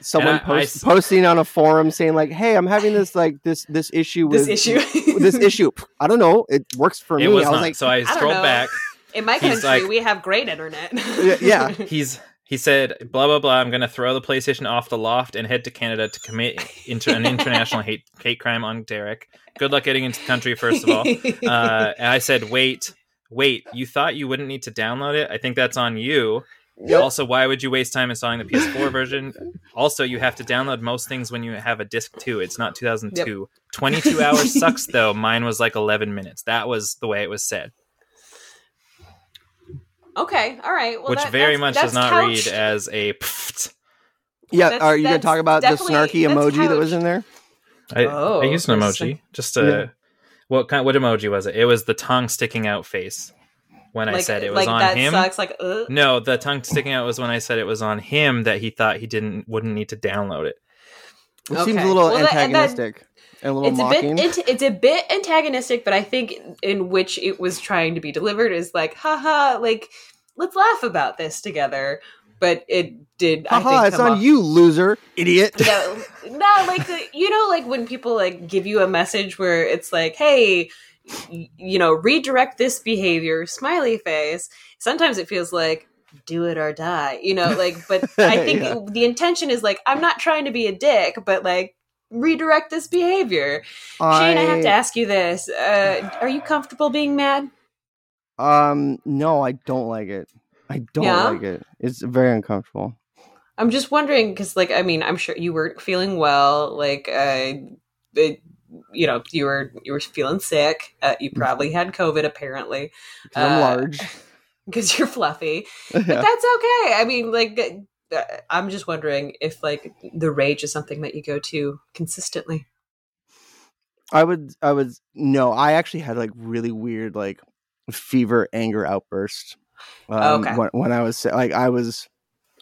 someone I- I post, s- posting on a forum saying like hey i'm having this like this this issue with this issue. this issue i don't know it works for It me was i was not. like so I don't scrolled know. back. In my He's country, like- we have great internet. yeah. He's he said blah blah blah. I'm going to throw the PlayStation off the loft and head to Canada to commit into an international hate hate crime on Derek. Good luck getting into the country, first of all. Uh, I said, wait, wait. You thought you wouldn't need to download it? I think that's on you. Yep. Also, why would you waste time installing the PS4 version? Also, you have to download most things when you have a disc too. It's not 2002. 22 hours sucks though. Mine was like 11 minutes. That was the way it was said, okay, all right. Well, which that- very that's- much that's does not couched- read as a. pfft. yeah That's- are you gonna talk about the snarky that's emoji that was in there I, Oh, I used an there's emoji. Just a Yeah. what kind? What emoji was it? It was the tongue sticking out face. When I said it was like on that him. sucks. Like, uh, No, the tongue sticking out was when I said it was on him that he thought he didn't wouldn't need to download it. it seems a little Well, that- and that- antagonistic and a little it's a bit it, it's a bit antagonistic, but I think in which it was trying to be delivered is like, haha, like let's laugh about this together. But it did. I Haha, think it's come on off- you loser idiot no, no, like the, you know, like when people like give you a message where it's like, "Hey, you know, redirect this behavior." Smiley face. Sometimes it feels like do it or die, you know, like. But I think Yeah. the intention is like, I'm not trying to be a dick, but like redirect this behavior. Shane, I have to ask you this: uh, Are you comfortable being mad? Um, no, I don't like it. I don't Yeah? like it. It's very uncomfortable. I'm just wondering because, like, I mean, I'm sure you weren't feeling well. Like, uh, it, you know, you were you were feeling sick. Uh, you probably had COVID, apparently, I'm Uh, large. because you're fluffy. But Yeah. that's okay. I mean, like, I'm just wondering if like the rage is something that you go to consistently. I would, I would, no, I actually had like really weird, like fever, anger outbursts. Um, Okay. when, when I was like, I was,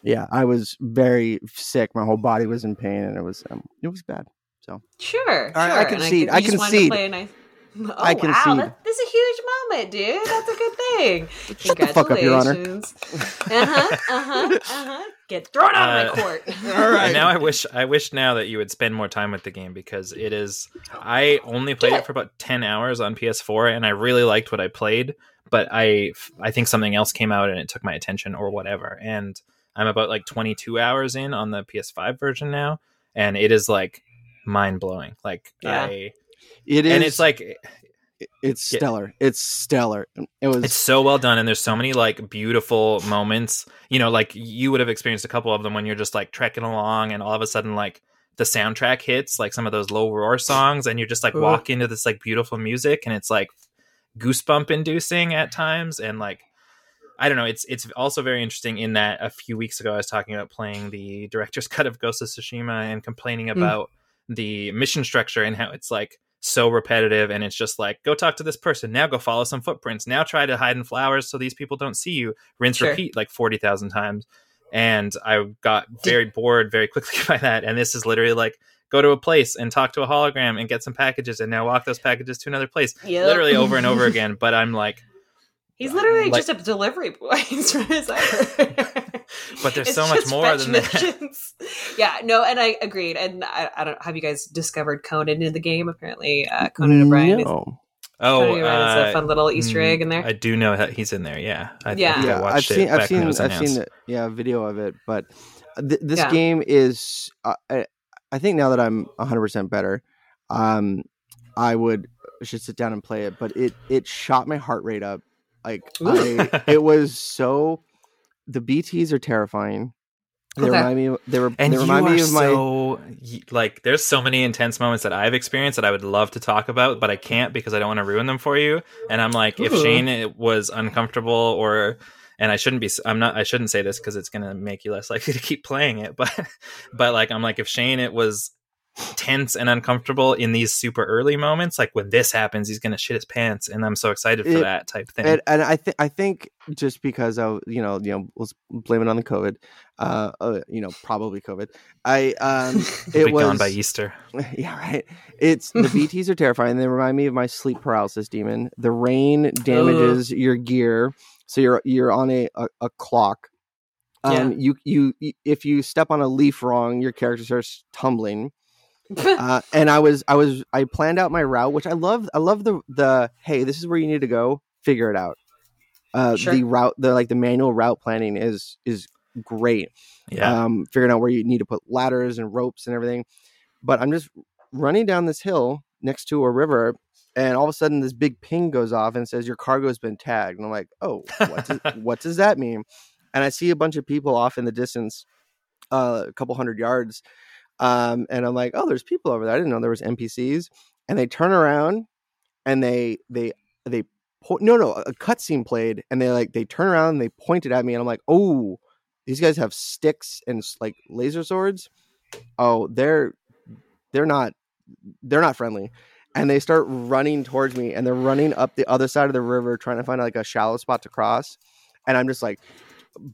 yeah, I was very sick. My whole body was in pain and it was, um, it was bad. So sure, I- I sure. And concede. you I just wanted to concede. nice- Oh, I wow, concede. that, that's a huge moment, dude. That's a good thing. Shut the fuck up, Your Honor. Congratulations. Uh huh. Uh huh. Uh huh. Get thrown out of Uh, my court. All right. And now I wish I wish now that you would spend more time with the game because it is I only played Yeah. it for about 10 hours on PS4 and I really liked what I played, but I I think something else came out and it took my attention or whatever. And I'm about like 22 hours in on the PS5 version now and it is like mind blowing. Like Yeah. I It is, and it's like eh, It's Yeah. stellar. It's stellar. It was It's so well done, and there's so many like beautiful moments. You know, like you would have experienced a couple of them when you're just like trekking along, and all of a sudden, like the soundtrack hits, like some of those low roar songs, and you're just like Ooh. walk into this like beautiful music, and it's like goosebump inducing at times, and like I don't know. It's it's also very interesting in that a few weeks ago I was talking about playing the director's cut of Ghost of Tsushima and complaining mm. about the mission structure and how it's like so repetitive and it's just like go talk to this person. Now go follow some footprints. Now try to hide in flowers so these people don't see you. Rinse Sure. repeat like 40,000 times. And I got very bored very quickly by that and this is literally like go to a place and talk to a hologram and get some packages and now walk those packages to another place. Yep. literally over and over again but I'm like He's literally Like- just a delivery boy. He's from his But But there's so much more than that. yeah, no, and I agreed. And I, I don't have you guys discovered Conan in the game? Apparently, uh, Conan O'Brien is no. oh Conan O'Brien uh, a fun little Easter mm, egg in there. I do know that he's in there yeah I, yeah, I yeah. I've seen, it I've back when it seen, I've seen, the, yeah, video of it. But th- this Yeah. game is, uh, I, I think now that I'm 100 percent better, um, I would should sit down and play it. But it it shot my heart rate up. Like I, it was so. The BTS are terrifying. They Okay. remind me. Of, they were. And they you remind are me of my. so y- like. There's so many intense moments that I've experienced that I would love to talk about, but I can't because I don't want to ruin them for you. And I'm like, if Shane it was uncomfortable or, and I shouldn't be. I'm not. I shouldn't say this because it's gonna make you less likely to keep playing it. But, but like, I'm like, if Shane it was tense and uncomfortable in these super early moments, like when this happens, he's gonna shit his pants, and I'm so excited for It- that type thing. and, and I think I think just because I you know you know let's blame it on the COVID, uh, uh you know probably COVID. I um it be was gone by Easter. yeah right. It's the BTS are terrifying. They remind me of my sleep paralysis demon. The rain damages your gear, so you're you're on a a, a clock. Um, you, you you if you step on a leaf wrong, your character starts tumbling. uh, and I was I was I planned out my route, which I love. I love the the hey, this is where you need to go. Figure it out. Uh, Sure. The route, the like the manual route planning is is great. Yeah. Um, figuring out where you need to put ladders and ropes and everything. But I'm just running down this hill next to a river, and all of a sudden this big ping goes off and says your cargo's been tagged. And I'm like, oh, what does, what does that mean? And I see a bunch of people off in the distance, uh, a couple hundred yards, um, and I'm like, oh, there's people over there. I didn't know there was NPCs. And they turn around, and they they they po- no no a cutscene played, and they like they turn around and they pointed at me, and I'm like, oh, these guys have sticks and like laser swords. Oh, they're they're not they're not friendly. And they start running towards me, and they're running up the other side of the river, trying to find like a shallow spot to cross. And I'm just like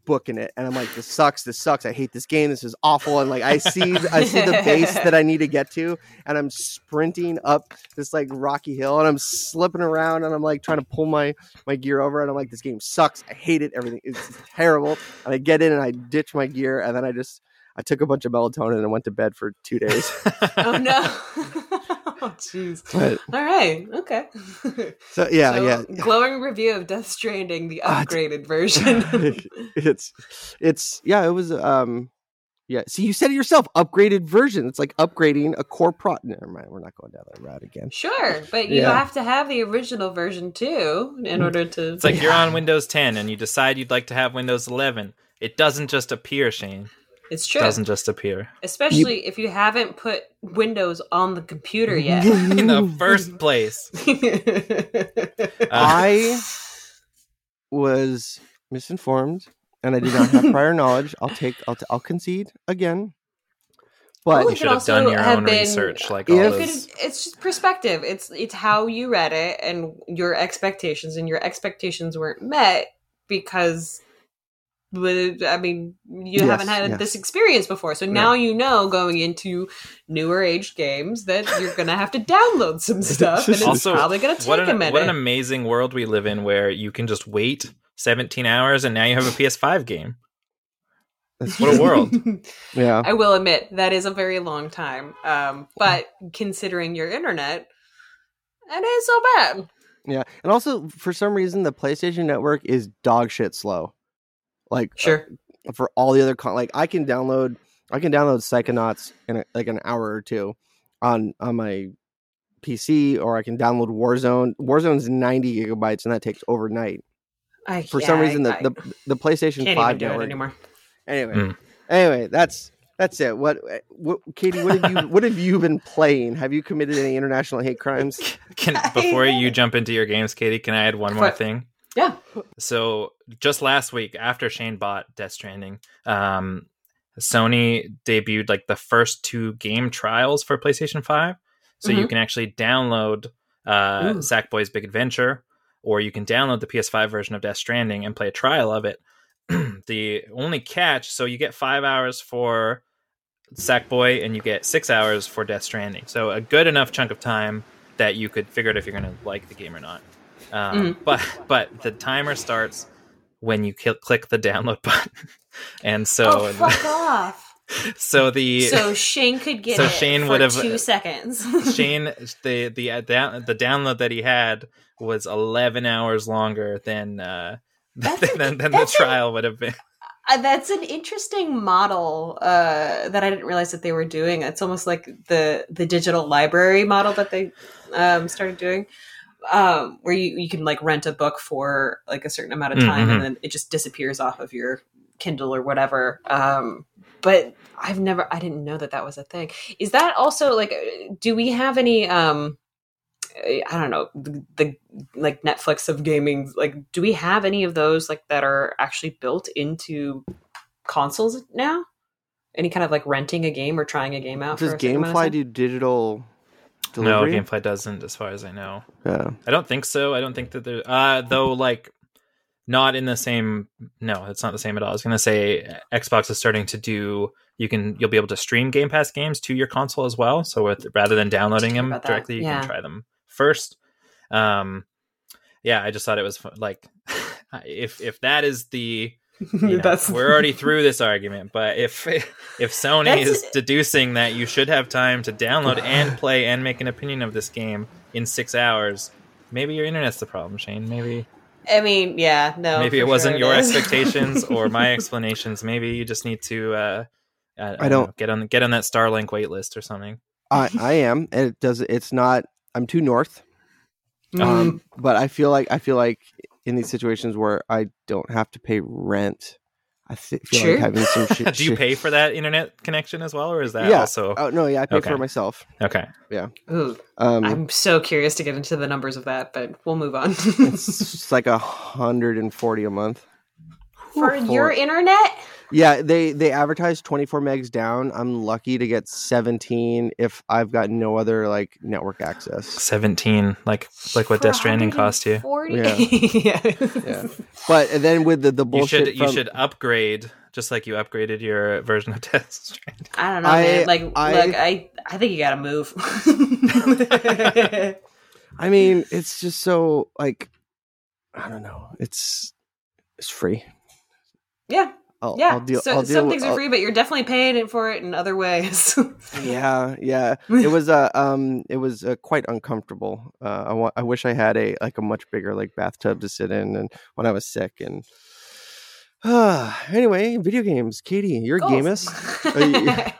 booking it, and I'm like, "This sucks. This sucks. I hate this game. This is awful." And like, I see, I see the base that I need to get to, and I'm sprinting up this like rocky hill, and I'm slipping around, and I'm like trying to pull my my gear over, and I'm like, "This game sucks. I hate it. Everything is terrible." And I get in, and I ditch my gear, and then I just I took a bunch of melatonin and went to bed for two days. oh no! oh jeez. But, All right. Okay. so yeah, So, yeah. Glowing review of Death Stranding, the Ah, it's- upgraded version. it's it's yeah it was um yeah see you said it yourself upgraded version it's like upgrading a core pro never mind we're not going down that route again sure, but you Yeah. have to have the original version too in order to. It's like you're on Windows 10 and you decide you'd like to have Windows 11. It doesn't just appear, Shane. It's It true, doesn't just appear. especially if you haven't put Windows on the computer yet. In the first place. Uh, i was misinformed and i did not have prior knowledge i'll take i'll, t- I'll concede again Well, but it you should could have done your have own been- research like if- all It those. it's just perspective. It's it's how you read it and your expectations, and your expectations weren't met because, but, I mean, you Yes, haven't had yes. this experience before. So now you know going into newer age games that you're gonna have to download some stuff, and it's Also, probably gonna take What a an, minute. what an amazing world we live in where you can just wait 17 hours and now you have a PS5 game. that's What a world. yeah I will admit that is a very long time, um, but considering your internet, it is so bad. yeah and also for some reason the playstation network is dog shit slow like uh, Sure. for all the other con- like I can download I can download Psychonauts in a, like an hour or two on on my PC or I can download Warzone. Warzone's 90 gigabytes and that takes overnight. I, For yeah, some reason, the, I, the the PlayStation can't 5 even do it network. anymore. Anyway, Mm. anyway, that's that's it. What, what, Katie? What have you what have you been playing? Have you committed any international hate crimes? Can before you jump into your games, Katie, can I add one more What? thing? Yeah. So just last week, after Shane bought Death Stranding, um, Sony debuted like the first two game trials for PlayStation Five. So you Mhm. can actually download uh, Ooh. Sackboy's Big Adventure, or you can download the PS5 version of Death Stranding and play a trial of it. the only catch, so you get five hours for Sackboy and you get six hours for Death Stranding. So a good enough chunk of time that you could figure out if you're going to like the game or not. Um, But but the timer starts when you cl- click the download button, and so oh, fuck off. so the So Shane could get So it Shane for would've- two seconds. Shane the the uh, down, the download that he had was 11 hours longer than uh, than, an- than, than the an- trial would have been. Uh, that's an interesting model uh, that I didn't realize that they were doing. It's almost like the the digital library model that they um, started doing, um, where you, you can like rent a book for like a certain amount of time Mhm. and then it just disappears off of your Kindle or whatever. Um, but I've never, I didn't know that that was a thing. Is that also like, do we have any? Um, I don't know the, the like Netflix of gaming. Like, do we have any of those like that are actually built into consoles now? Any kind of like renting a game or trying a game out? Does for a certain amount of GameFly do digital No, delivery? GameFly doesn't, as far as I know. Yeah. I don't think so. I don't think that there. Uh, though, like, not in the same. No, it's not the same at all. I was gonna say Xbox is starting to do. You can you'll be able to stream Game Pass games to your console as well. So with rather than downloading them directly, you Yeah. can try them first. Um, yeah, I just thought it was fun. like if if that is the you know, That's we're already through this argument, but if if Sony That's- is deducing that you should have time to download and play and make an opinion of this game in six hours, maybe your internet's the problem, Shane. Maybe I mean, yeah, no. maybe it wasn't sure your is. expectations or my explanations. Maybe you just need to uh, I, I don't- know, get on get on that Starlink wait list or something. I, I am. And it does. It's not. I'm too north. Mm, Um, but I feel like I feel like in these situations where I don't have to pay rent, I th- feel Sure. like having some shit. Do you pay for that internet connection as well, or is that Yeah. also Oh no, yeah, I pay Okay. for myself. okay? ooh, Um, I'm so curious to get into the numbers of that, but we'll move on. it's like a hundred and forty a month. For For- your internet? Yeah, they they advertise 24 megs down. I'm lucky to get 17 if I've got no other like network access. Seventeen, like like what Death Stranding cost you. 140? Yeah. yeah. Yeah. But then with the the You bullshit should you from- should upgrade just like you upgraded your version of Death Stranding. I don't know, I- man. Like, I- look, I I think you gotta move. I mean, it's just so like I don't know. It's it's free. yeah, I'll, yeah. I'll deal. so I'll some things are free, but you're definitely paying for it in other ways. Yeah, yeah. It was uh, um, it was uh, quite uncomfortable. Uh, I wa- I wish I had a like a much bigger like bathtub to sit in, and when I was sick and. Uh, anyway, video games. Katie, you're a gamist. Are you-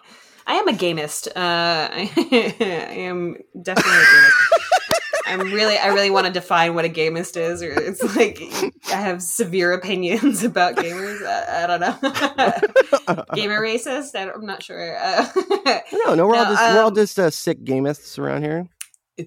I am a gamist. Uh, I, I am definitely a gamist. I'm really, I really want to define what a gamist is, or it's like I have severe opinions about gamers. I, I don't know. Gamer racist? I I'm not sure. Uh, no, no, we're all No, just we're all um, just uh, sick gamists around here.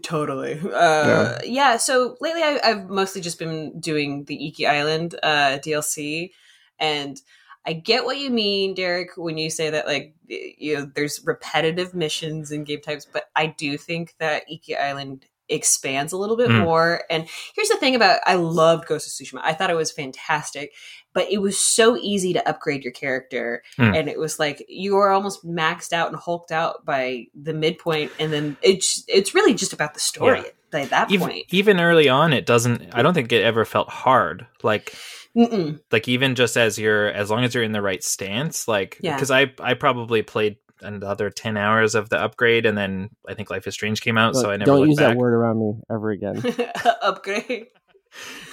Totally. Uh, yeah. So lately, I, I've mostly just been doing the Iki Island uh, DLC, and I get what you mean, Derek, when you say that like you know there's repetitive missions and game types, but I do think that Iki Island expands a little bit Mm. more. And here's the thing about I loved Ghost of Tsushima. I thought it was fantastic, but it was so easy to upgrade your character, Mm. and it was like you were almost maxed out and hulked out by the midpoint, and then it's it's really just about the story Yeah. at that Even point. even early on, it doesn't. I don't think it ever felt hard. Like Mm-mm. like even just as you're as long as you're in the right stance like Yeah. because i i probably played another 10 hours of the upgrade and then i think life is strange came out so i never Don't use back that word around me ever again. Upgrade.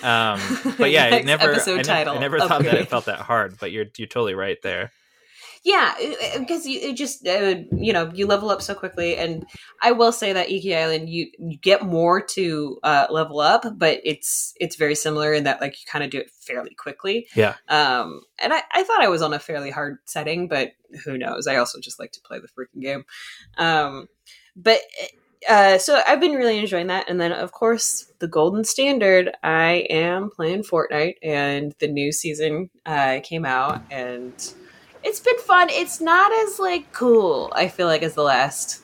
um but yeah it Next never episode I, ne- title, I never thought that it felt that hard but you're you're totally right there Yeah, because you it just uh, you know you level up so quickly, and I will say that Iki Island you you get more to uh, level up, but it's it's very similar in that like you kind of do it fairly quickly. Yeah. Um, and I, I thought I was on a fairly hard setting, but who knows? I also just like to play the freaking game. Um, but uh, so I've been really enjoying that, and then of course the golden standard. I am playing Fortnite, and the new season uh, came out, and it's been fun. It's not as like cool. I feel like as the last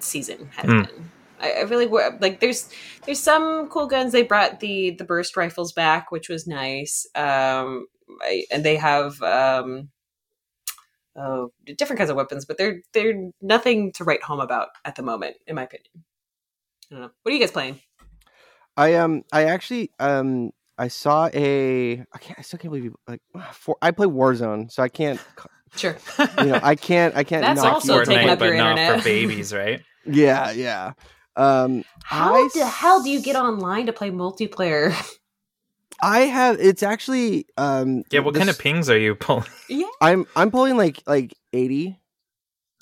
season has Mm. been. I, I really wa- like. There's there's some cool guns. They brought the the burst rifles back, which was nice. Um, I, and they have um, oh different kinds of weapons, but they're they're nothing to write home about at the moment, in my opinion. I don't know. What are you guys playing? I um I actually um I saw a I can't I still can't believe you like for I play Warzone so I can't Sure. you know I can't I can't That's knock also you taking Fortnite, up but your not internet. for babies, right? yeah yeah um How I the hell do you get online to play multiplayer? I have it's actually um Yeah, what kind of pings are you pulling? yeah. I'm I'm pulling like like 80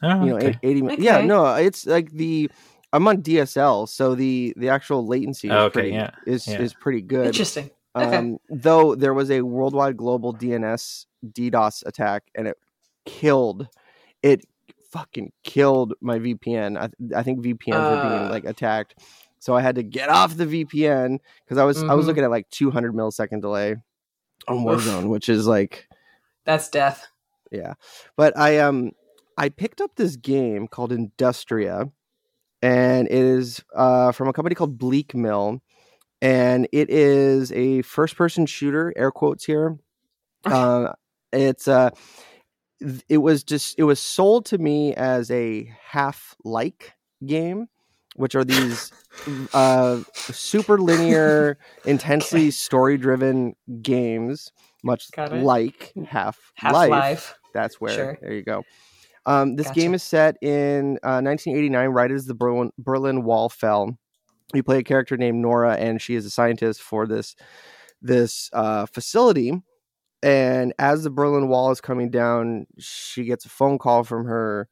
Oh, you know okay. 80 mi- yeah no it's like the I'm on DSL so the the actual latency is Oh, okay, pretty yeah, is yeah. is pretty good Interesting. Okay. Um, though there was a worldwide global DNS DDoS attack and it killed it fucking killed my VPN. I, I think VPNs were being Uh. like attacked. So I had to get off the VPN because I was I was looking at like 200 millisecond delay on Warzone, which is like That's death. yeah. But I um I picked up this game called Industria, and it is uh, from a company called Bleakmill, and it is a first person shooter. Air quotes here. Uh, it's uh it was just it was sold to me as a half like game which are these uh super linear intensely Okay. story driven games much like half Half life life. that's where Sure. there you go um this Gotcha. game is set in uh 1989 right as the berlin, berlin wall fell you play a character named nora and she is a scientist for this this uh facility and as the berlin wall is coming down she gets a phone call from her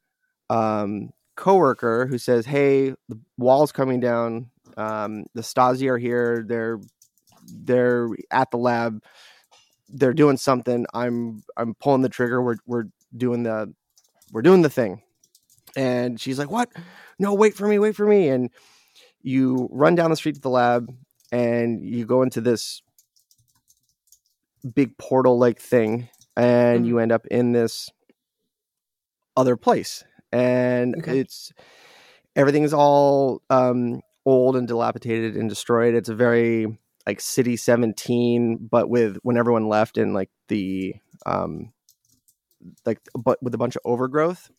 um coworker who says hey the wall's coming down. Um the stasi are here. They're they're at the lab. They're doing something. I'm i'm pulling the trigger. We're we're doing the we're doing the thing. And she's like what? No wait for me wait for me. And you run down the street to the lab and you go into this big portal like thing and you end up in this other place and Okay. it's everything's all um old and dilapidated and destroyed it's a very like city 17 but with when everyone left and like the um like but with a bunch of overgrowth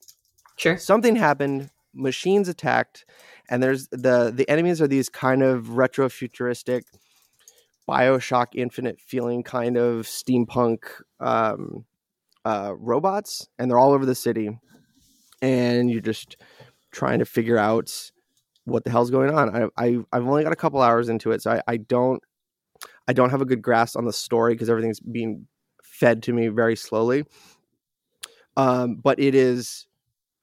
Sure. something happened machines attacked and there's the the enemies are these kind of retro futuristic bioshock infinite feeling kind of steampunk um uh robots and they're all over the city and you're just trying to figure out what the hell's going on. I, I i've only got a couple hours into it so i, I don't i don't have a good grasp on the story because everything's being fed to me very slowly. Um but it is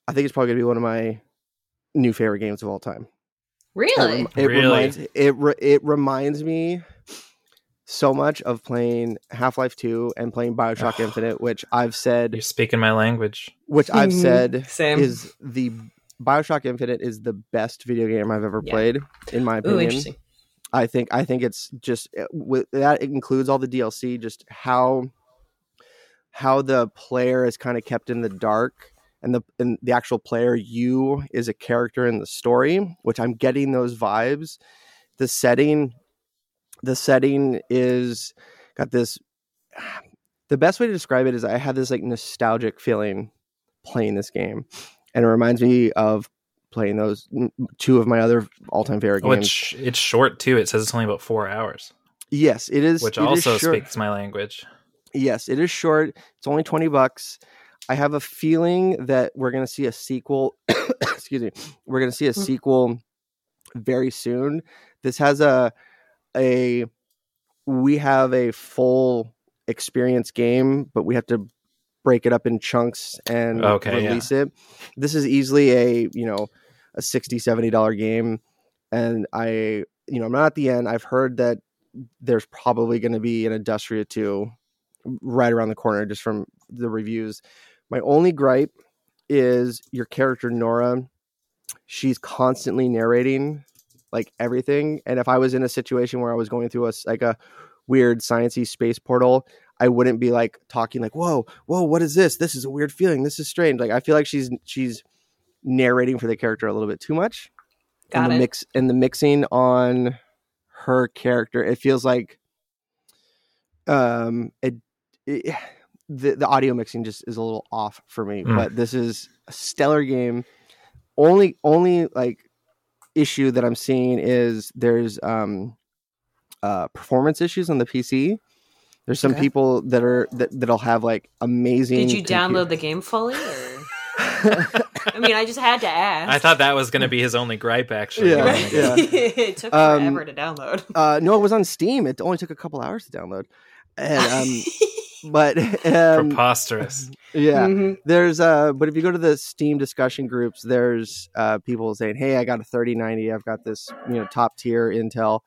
i think it's probably gonna be one of my new favorite games of all time Really? rem- it Really? reminds it re- it reminds me so much of playing Half-Life 2 and playing BioShock Infinite, which I've said You're speaking my language. which I've Mhm. said Same. is the BioShock Infinite is the best video game I've ever Yeah. played in my opinion. interesting. I think I think it's just uh, with that includes all the DLC just how how the player is kind of kept in the dark and the and the actual player you is a character in the story which I'm getting those vibes the setting the setting is got this the best way to describe it is I had this like nostalgic feeling playing this game and it reminds me of playing those two of my other all-time favorite games Which it's short too. It says it's only about four hours, Yes, it is. which it is also short. speaks my language. Yes, it is short. It's only twenty bucks. I have a feeling that we're going to see a sequel. excuse me. We're going to see a Hmm. sequel very soon. This has a a we have a full experience game, but we have to break it up in chunks and Okay, yeah. release it. This is easily a you know a 60 70 dollar game and I you know I'm not at the end. I've heard that there's probably going to be an Industria 2 right around the corner just from the reviews. My only gripe is your character Nora. She's constantly narrating like everything, and if I was in a situation where I was going through a like a weird sciencey space portal, I wouldn't be like talking like, "Whoa, whoa, what is this? This is a weird feeling. This is strange." Like I feel like she's she's narrating for the character a little bit too much. Got and the it. mix and the mixing on her character, it feels like um it, it the the audio mixing just is a little off for me. Mm. But this is a stellar game. Only only like issue that I'm seeing is there's um uh performance issues on the PC. There's some Okay. people that are that that'll have like amazing Did you download the game fully? Or? I mean, I just had to ask. I thought that was going to be his only gripe, actually. Yeah, Right? yeah. It took Um, forever to download. uh no, it was on Steam. It only took a couple hours to download. And um but um, Preposterous. yeah Mhm. there's uh but if you go to the steam discussion groups there's uh people saying hey i got a 3090 i've got this you know top tier intel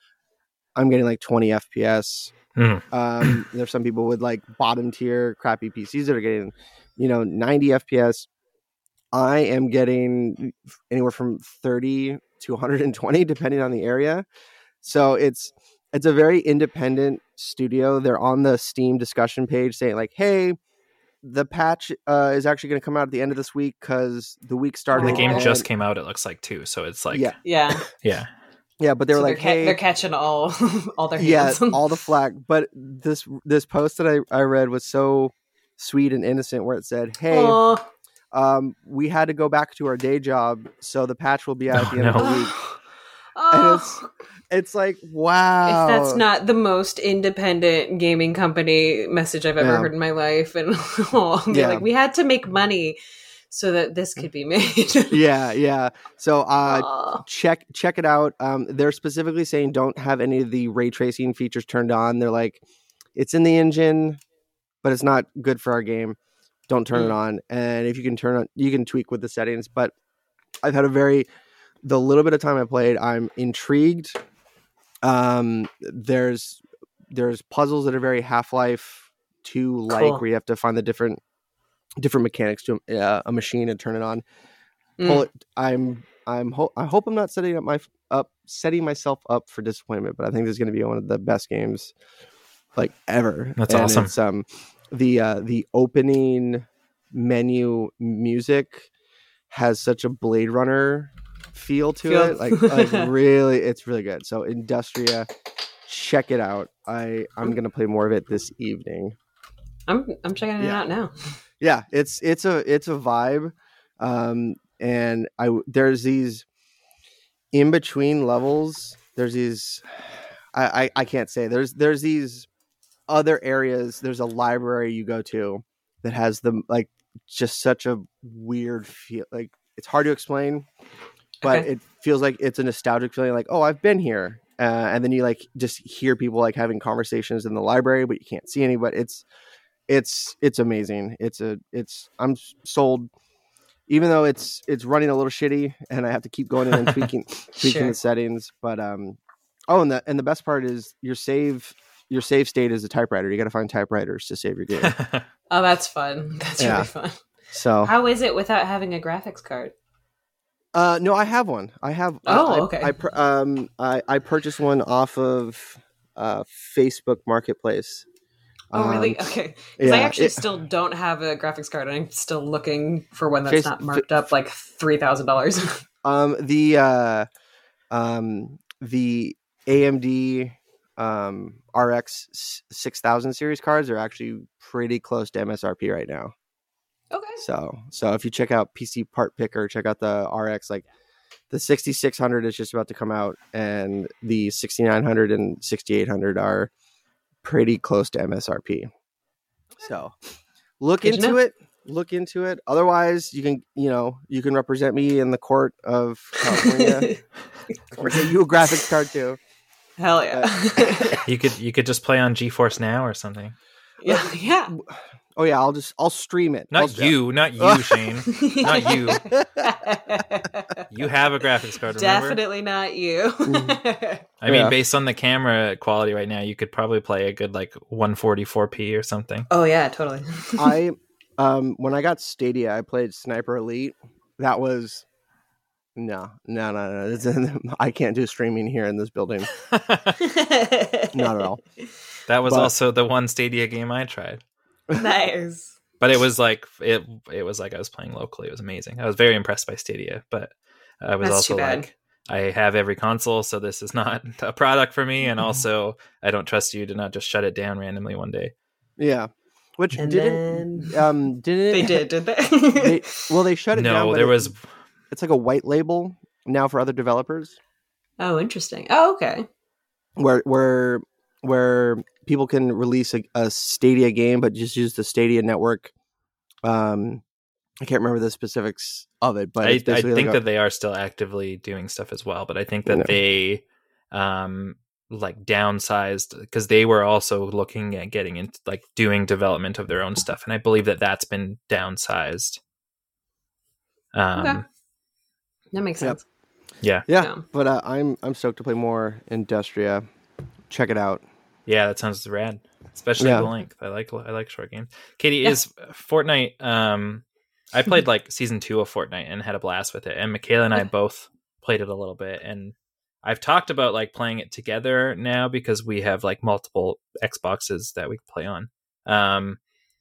i'm getting like 20 fps Hmm. um there's some people with like bottom tier crappy pcs that are getting you know 90 fps i am getting anywhere from 30 to 120 depending on the area so it's it's a very independent studio they're on the steam discussion page saying like hey the patch uh, is actually going to come out at the end of this week because the week started. The game Oh. just came out, it looks like, too. So it's like, yeah, yeah. Yeah, yeah, but they were So like, they're, ca- hey, they're catching all all their yeah, all the flack. But this this post that I I read was so sweet and innocent, where it said, hey, Aw. um, we had to go back to our day job, so the patch will be out at Oh, the end of the week. Oh. it's- It's like, wow, if that's not the most independent gaming company message I've ever Yeah. heard in my life, and Yeah. like, we had to make money so that this could be made. yeah, yeah. So uh, check check it out. Um, they're specifically saying don't have any of the ray tracing features turned on. They're like, it's in the engine, but it's not good for our game. Don't turn it Mm. on. And if you can turn on, you can tweak with the settings. But I've had a very the little bit of time I played, I'm intrigued. Um, there's there's puzzles that are very Half Life Two like, Cool. where you have to find the different different mechanics to uh, a machine and turn it on Mm. pull it. I'm I'm ho- I hope I'm not setting up my up setting myself up for disappointment, but I think this is going to be one of the best games like ever. That's And awesome. It's, um, the uh, the opening menu music has such a Blade Runner feel to Feel. it. Like like really, it's really good. So Industria, check it out. I I'm gonna play more of it this evening. I'm I'm checking it Yeah. out now. yeah it's it's a it's a vibe um and I there's these in between levels there's these I, I i can't say there's there's these other areas there's a library you go to that has the like just such a weird feel like it's hard to explain but Okay. it feels like it's a nostalgic feeling like oh i've been here uh, and then you like just hear people like having conversations in the library but you can't see any but it's it's it's amazing it's a it's i'm sold even though it's it's running a little shitty and i have to keep going in and tweaking tweaking Sure. the settings but um oh and the and the best part is your save your save state is a typewriter you got to find typewriters to save your game Oh, that's fun. That's Yeah. really fun. so How is it without having a graphics card? Uh, no, I have one. I have. I- Oh, I, okay. I, pur- um, I I purchased one off of uh Facebook Marketplace. Oh, really? Um, Okay. Because I actually it- still don't have a graphics card, and I'm still looking for one that's Face- not marked up like three thousand dollars. Um, the uh, um, the AMD um RX six thousand series cards are actually pretty close to MSRP right now. Okay. So so if you check out PC Part Picker, check out the RX like the 6600 is just about to come out and the 6900 and 6800 are pretty close to MSRP. So look Good to into know. it. Look into it. Otherwise, you can, you know, you can represent me in the court of California or get you a graphics card too. Hell yeah. you could you could just play on GeForce Now or something. yeah. Yeah. Oh yeah, I'll just I'll stream it. Not I'll- you, not you, Shane. Not you. You have a graphics card, remember? Definitely not you. I mean, Yeah. based on the camera quality right now, you could probably play a good like 144p or something. oh yeah, totally. I um when I got Stadia, I played Sniper Elite. That was no, no, no, no. I can't do streaming here in this building. Not at all. That was But- also the one Stadia game I tried. nice. But it was like it it was like I was playing locally. It was amazing. I was very impressed by Stadia, but I was That's also like I have every console, so this is not a product for me. And also, I don't trust you to not just shut it down randomly one day. Yeah, which And didn't then um didn't they did, did they? they- well, they shut it down. no, but there it- was It's like a white label now for other developers, oh, interesting. Oh, okay. where where where people can release a, a Stadia game, but just use the Stadia network. Um, I can't remember the specifics of it, but I, I think like a- that they are still actively doing stuff as well, but I think that No. they um like downsized because they were also looking at getting into like doing development of their own stuff, and I believe that that's been downsized. Um, Okay. That makes Yep. sense. yeah, yeah. Yeah. But uh, I'm I'm stoked to play more Industria. Check it out. Yeah, that sounds rad, especially Yeah. the length. I like I like short games. Katie Yeah. is Fortnite. Um, I played like season two of Fortnite and had a blast with it, and Michaela and I both played it a little bit, and I've talked about like playing it together now because we have like multiple Xboxes that we can play on. Um,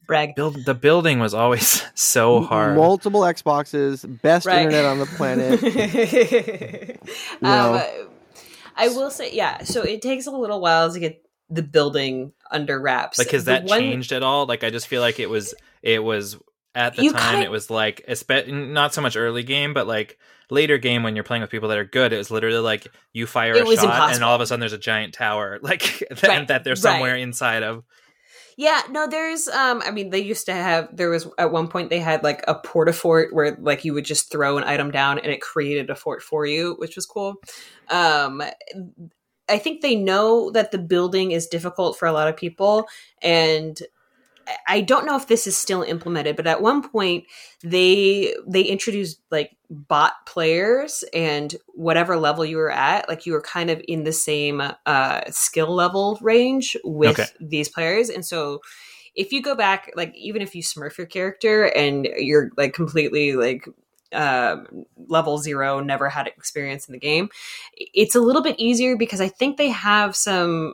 Brag. build the building was always so hard. Multiple Xboxes, best Right. internet on the planet. um, know. I will say, yeah. So it takes a little while to get the building under wraps. like has The that one- changed at all like i just feel like it was it was at the You time kinda- it was like not so much early game but like later game when you're playing with people that are good it was literally like you fire It a shot and all of a sudden there's a giant tower like that, Right, that they're right. somewhere inside of Yeah, no, there's um I mean they used to have there was at one point they had like a porta fort where like you would just throw an item down and it created a fort for you, which was cool. Um I think they know that the building is difficult for a lot of people and I- don't know if this is still implemented, but at one point they they introduced like bot players and whatever level you were at, like you were kind of in the same uh skill level range with Okay. these players. And so if you go back, like even if you smurf your character and you're like completely like um level zero, never had experience in the game, it's a little bit easier because I think they have some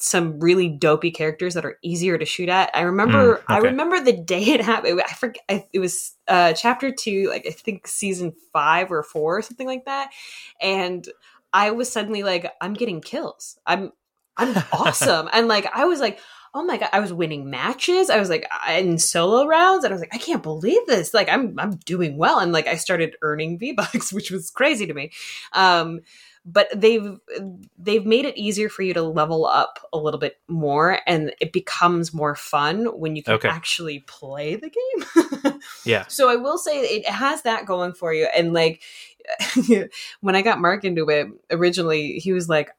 some really dopey characters that are easier to shoot at. I remember Mm, I remember the day it happened. I forget it was uh chapter 2 like I think season 5 or 4 or something like that. And I was suddenly like I'm getting kills. I'm I'm awesome. and like I was like Oh my god! I was winning matches. I was like in solo rounds, and I was like, I can't believe this. Like, I'm I'm doing well, and like I started earning V bucks, which was crazy to me. Um, but they've they've made it easier for you to level up a little bit more and it becomes more fun when you can Okay. actually play the game yeah so i will say it has that going for you and like when i got mark into it originally he was like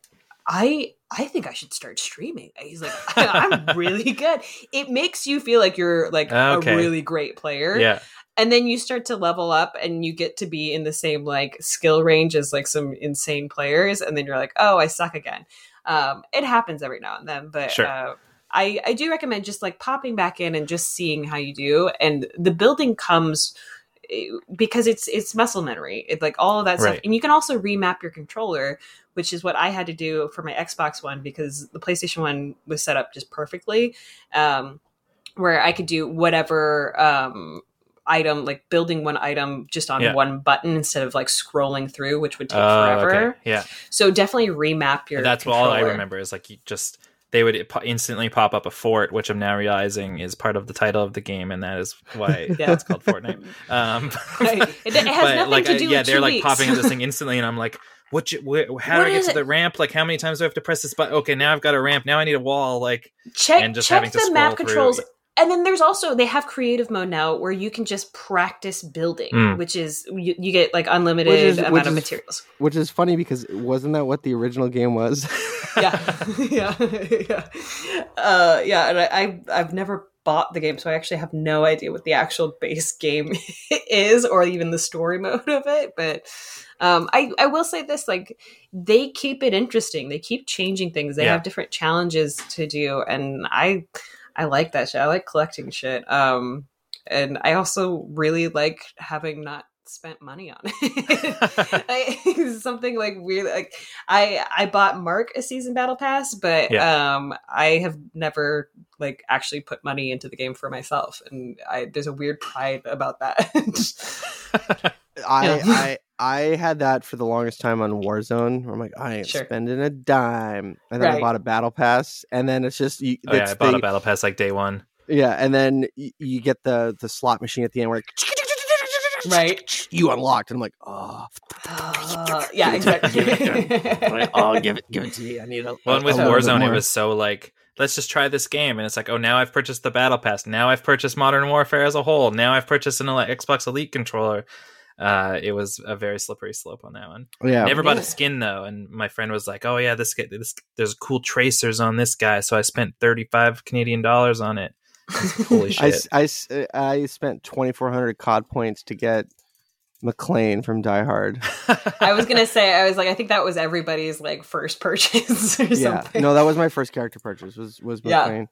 i i think i should start streaming. He's like i'm really good. It makes you feel like you're like Okay. a really great player. Yeah. And then you start to level up and you get to be in the same like skill range as like some insane players. And then you're like oh i suck again. Um it happens every now and then but Sure. uh i i do recommend just like popping back in and just seeing how you do. And the building comes eh, because it's it's muscle memory. It's like all of that stuff. And you can also remap your controller which is what i had to do for my xbox one because the playstation one was set up just perfectly um where i could do whatever um item like building one item just on Yeah. one button instead of like scrolling through which would take Oh, forever okay. yeah so definitely remap your that's all i remember is like you just they would instantly pop up a fort which i'm now realizing is part of the title of the game and that is why Yeah. it's called fortnite um Right. It- it has nothing like to I- do yeah with they're two like popping up this thing instantly and i'm like what you, wh- how What do i get to it? the ramp like how many times do i have to press this button okay now i've got a ramp now i need a wall like check and just check having to the map scroll through. controls and then there's also they have creative mode now where you can just practice building Mm. which is you, you get like unlimited is- amount of is- materials Which is funny because wasn't that what the original game was? yeah yeah yeah uh yeah and I, I i've never bought the game, so I actually have no idea what the actual base game is or even the story mode of it. But um, I, I will say this like they keep it interesting. They keep changing things. They Yeah. have different challenges to do, and I I like that shit. I like collecting shit. Um, and I also really like having not spent money on it. I, something like weird. Like I I bought Mark a season battle pass, but um I have never like actually put money into the game for myself, and I there's a weird pride about that. I, Yeah. I I had that for the longest time on Warzone. Where I'm like, I ain't Sure. spending a dime, and then I bought a battle pass, and then it's just you, oh yeah, I bought the- a battle pass like day one. yeah, and then y- you get the the slot machine at the end where right? you unlocked, and I'm like, oh, Uh, yeah, exactly. Like, oh, give it give it to me. I need a Well, and with a Warzone, it was so like, let's just try this game, and it's like, oh, now I've purchased the battle pass. Now I've purchased Modern Warfare as a whole. Now I've purchased an Xbox Elite controller. Uh, it was a very slippery slope on that one. yeah. Never bought Yeah. a skin though, and my friend was like, "Oh yeah, this guy, this there's cool tracers on this guy." So I spent thirty five Canadian dollars on it. Holy I, shit! s- I s- uh, I spent 2,400 COD points to get McClane from Die Hard. I was gonna say, I was like, I think that was everybody's like first purchase or yeah, something. no, that was my first character purchase. Was was Yeah. McClane.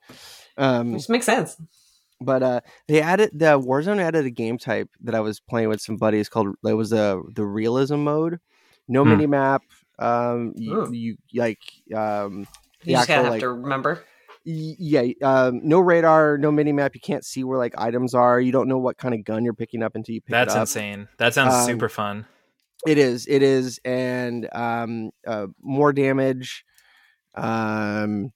Um, which makes sense. but uh, they added the Warzone added a game type that I was playing with some buddies called it was the the realism mode. No Hmm. mini map. Um, you, you like um, the You just actual gotta have like to remember. Yeah um, no radar, no mini map. You can't see where like items are. You don't know what kind of gun you're picking up until you pick That's insane. That sounds Um, super fun. It is. It is, and um, uh, more damage. Um,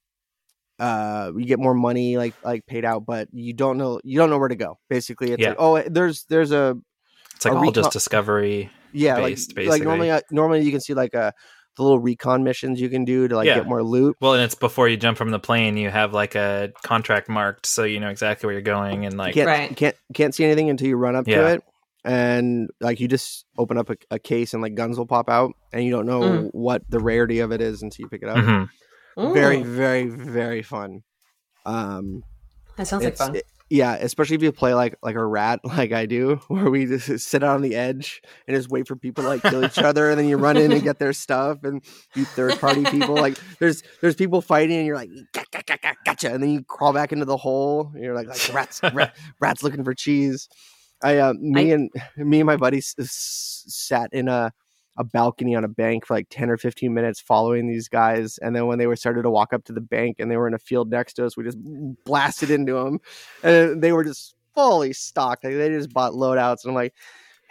uh, you get more money like like paid out, but you don't know you don't know where to go. Basically, it's Yeah. like oh, there's there's a It's like a all recon- just discovery. yeah Based, like basically. like normally uh, normally you can see like a the little recon missions you can do to like Yeah. get more loot. Well, and it's before you jump from the plane, you have like a contract marked, so you know exactly where you're going, and like can't Right. can't can't see anything until you run up to it. And like you just open up a, a case and like guns will pop out, and you don't know Mm. what the rarity of it is until you pick it up. mhm. Very, very, very fun. Um, that sounds like fun. it- yeah, especially if you play like like a rat, like I do, where we just sit out on the edge and just wait for people to like kill each other, and then you run in and get their stuff, and you third party people. Like there's there's people fighting, and you're like "Ga- ga- ga- ga- gotcha, and then you crawl back into the hole. And you're like like rats, rat, rats looking for cheese. I uh, me I- and me and my buddies s- sat in a a balcony on a bank for like 10 or 15 minutes following these guys and then when they were started to walk up to the bank and they were in a field next to us we just blasted into them and they were just fully stocked like, they just bought loadouts and i'm like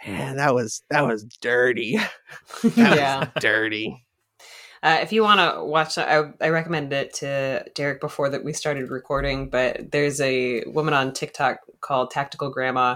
man that was that was dirty that yeah. was dirty Uh, if you want to watch, I, I recommend it to Derek before that we started recording. But there's a woman on TikTok called Tactical Grandma,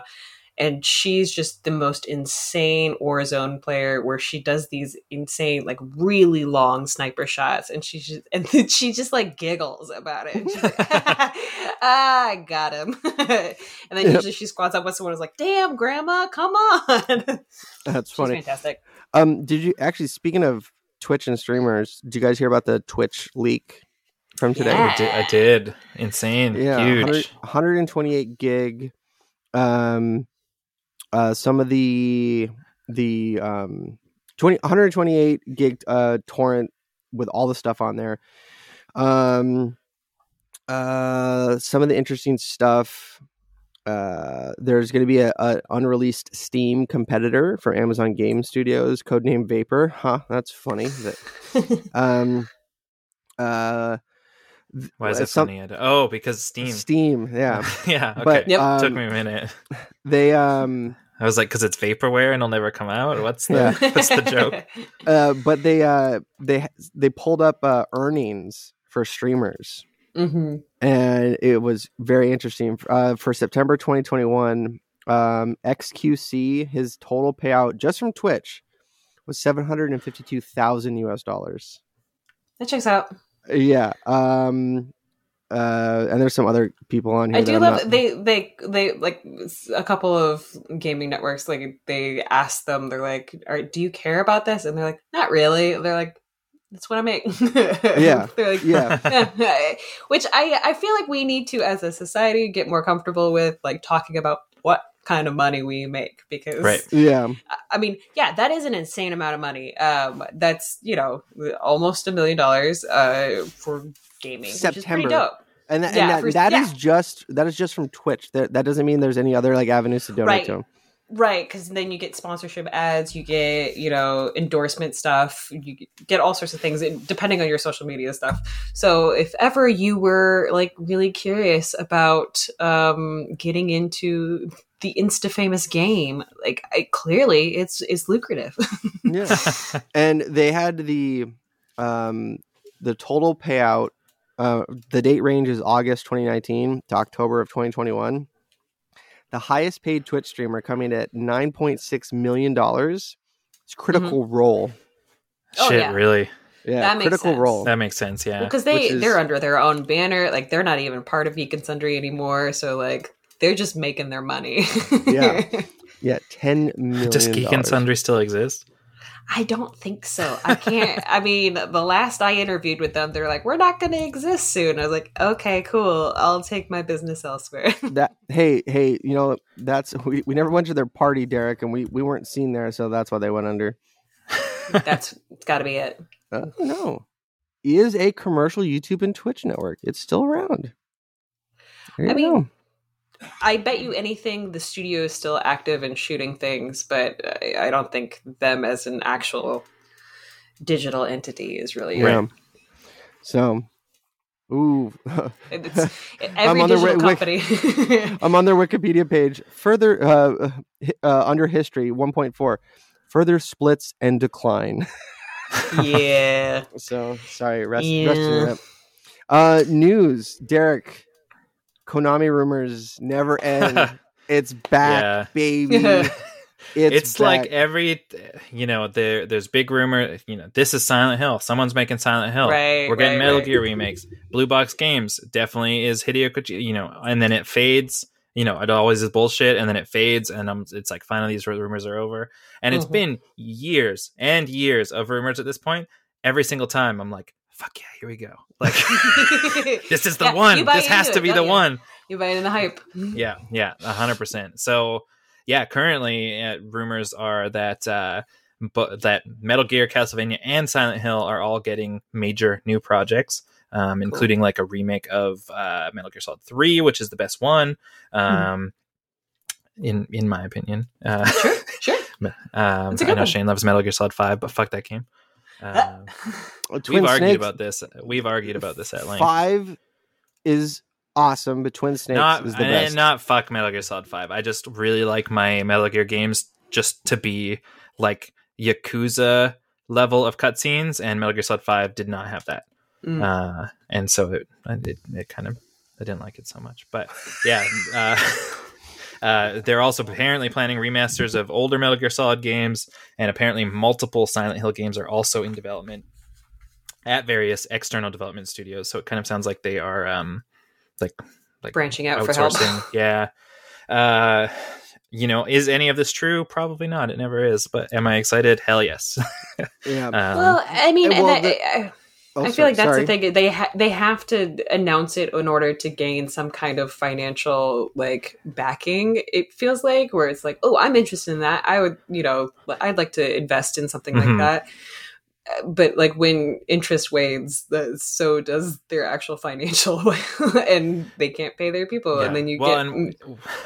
and she's just the most insane Warzone player. Where she does these insane, like really long sniper shots, and she just and then she just like giggles about it. She's like, ah, I got him. and then Yep. usually she squats up with someone who's like, "Damn, Grandma, come on!" that's She's funny fantastic. um did you actually speaking of twitch and streamers did you guys hear about the twitch leak from today Yeah. I, did, I did. Insane. yeah 100 Huge. 128 gig um uh some of the the um 20 128 gig uh torrent with all the stuff on there um uh some of the interesting stuff uh there's going to be a, a unreleased steam competitor for amazon game studios codename vapor huh that's funny that um uh Why is uh, it some- funny? Oh, because Steam. steam yeah yeah. Okay. but Yep. Took um, me a minute. they um I was like, because it's vaporware and it'll never come out. What's the Yeah. what's the joke? uh but they uh they they pulled up uh earnings for streamers hmm and it was very interesting uh for september 2021 um xqc his total payout just from twitch was 752000 us dollars That checks out. yeah um uh and there's some other people on here I do I'm love not- they they they like a couple of gaming networks like they ask them they're like All right, do you care about this and they're like not really they're like that's what I make. Yeah. They're like, Yeah. Which I I feel like we need to as a society get more comfortable with like talking about what kind of money we make because Right. Yeah. I mean, yeah, that is an insane amount of money. Um, that's you know almost a million dollars uh, for gaming, which is pretty September. dope. And, that, Yeah, and that, for- that is yeah. just that is just from Twitch. That, that doesn't mean there's any other like avenues to donate Right. to them. Right, because then you get sponsorship ads, you get you know endorsement stuff, you get all sorts of things depending on your social media stuff. So if ever you were like really curious about um, getting into the insta famous game, like I, clearly it's it's lucrative. Yeah. and they had the um the total payout uh the date range is august 2019 to october of 2021 the highest paid twitch streamer coming at 9.6 million dollars it's critical role Oh, Shit, yeah. really? yeah That makes critical sense. role That makes sense. Yeah. because they is... they're under their own banner like they're not even part of geek and sundry anymore so like they're just making their money Yeah. yeah 10 million Does Geek and. Sundry still exist? I don't think so. I can't i mean the last i interviewed with them they're like we're not going to exist soon. I was like okay cool. I'll take my business elsewhere. That hey hey you know that's we, we never went to their party derek and we we weren't seen there so that's why they went under. That's got to be it. Uh, no is a commercial youtube and twitch network. It's still around. I mean. I bet you anything the studio is still active and shooting things but i, I don't think them as an actual digital entity is really Yeah. So, ooh, It's every on the digital wi- company. I'm on their Wikipedia page. Further, uh, uh, under history, 1.4, further splits and decline. yeah. So, sorry, rest, rest Yeah. it. Uh, news, Derek. Konami rumors never end. it's back, Yeah. baby. It's, It's, like every, you know, there there's big rumor. You know, this is Silent Hill. Someone's making Silent Hill. Right, We're getting right, Metal right. Gear remakes. Blue Box Games definitely is Hideo Kojima. You know, and then it fades. You know, it always is bullshit, and then it fades, and um, it's like finally these rumors are over. And it's Mhm. been years and years of rumors at this point. Every single time, I'm like, "Fuck yeah, here we go!" Like this is the Yeah, one. This has to it, be the you? one. You buy it in the hype. Yeah, yeah, a hundred percent. So, yeah, currently uh, rumors are that uh, but that Metal Gear, Castlevania, and Silent Hill are all getting major new projects, um, including like a remake of uh, Metal Gear Solid Three, which is the best one, um, in in my opinion. Uh, Sure, sure. um, I know one. Shane loves Metal Gear Solid Five, but fuck that game. Uh, we've argued Snakes, about this. We've argued about this at length. Five is awesome, but Twin Snakes not, is the I- best. not fuck Metal Gear Solid 5. I just really like my Metal Gear games just to be like Yakuza level of cutscenes, and Metal Gear Solid 5 did not have that. Mm. Uh, and so it, it, it kind of, I didn't like it so much. But yeah, uh, uh, they're also apparently planning remasters of older Metal Gear Solid games, and apparently multiple Silent Hill games are also in development at various external development studios. So it kind of sounds like they are um, like like Branching out for help. outsourcing. yeah. Uh, you know, is any of this true? Probably not. It never is. But am I excited? Hell yes. yeah. um, well, I mean, and well, and that- I, Oh, I feel like that's sorry. the thing. They ha- they have to announce it in order to gain some kind of financial like backing. It feels like where it's like, oh, I'm interested in that. I would, you know, I'd like to invest in something Mhm. like that. But like when interest wanes, the, so does their actual financial, and they can't pay their people, Yeah. and then you well, get and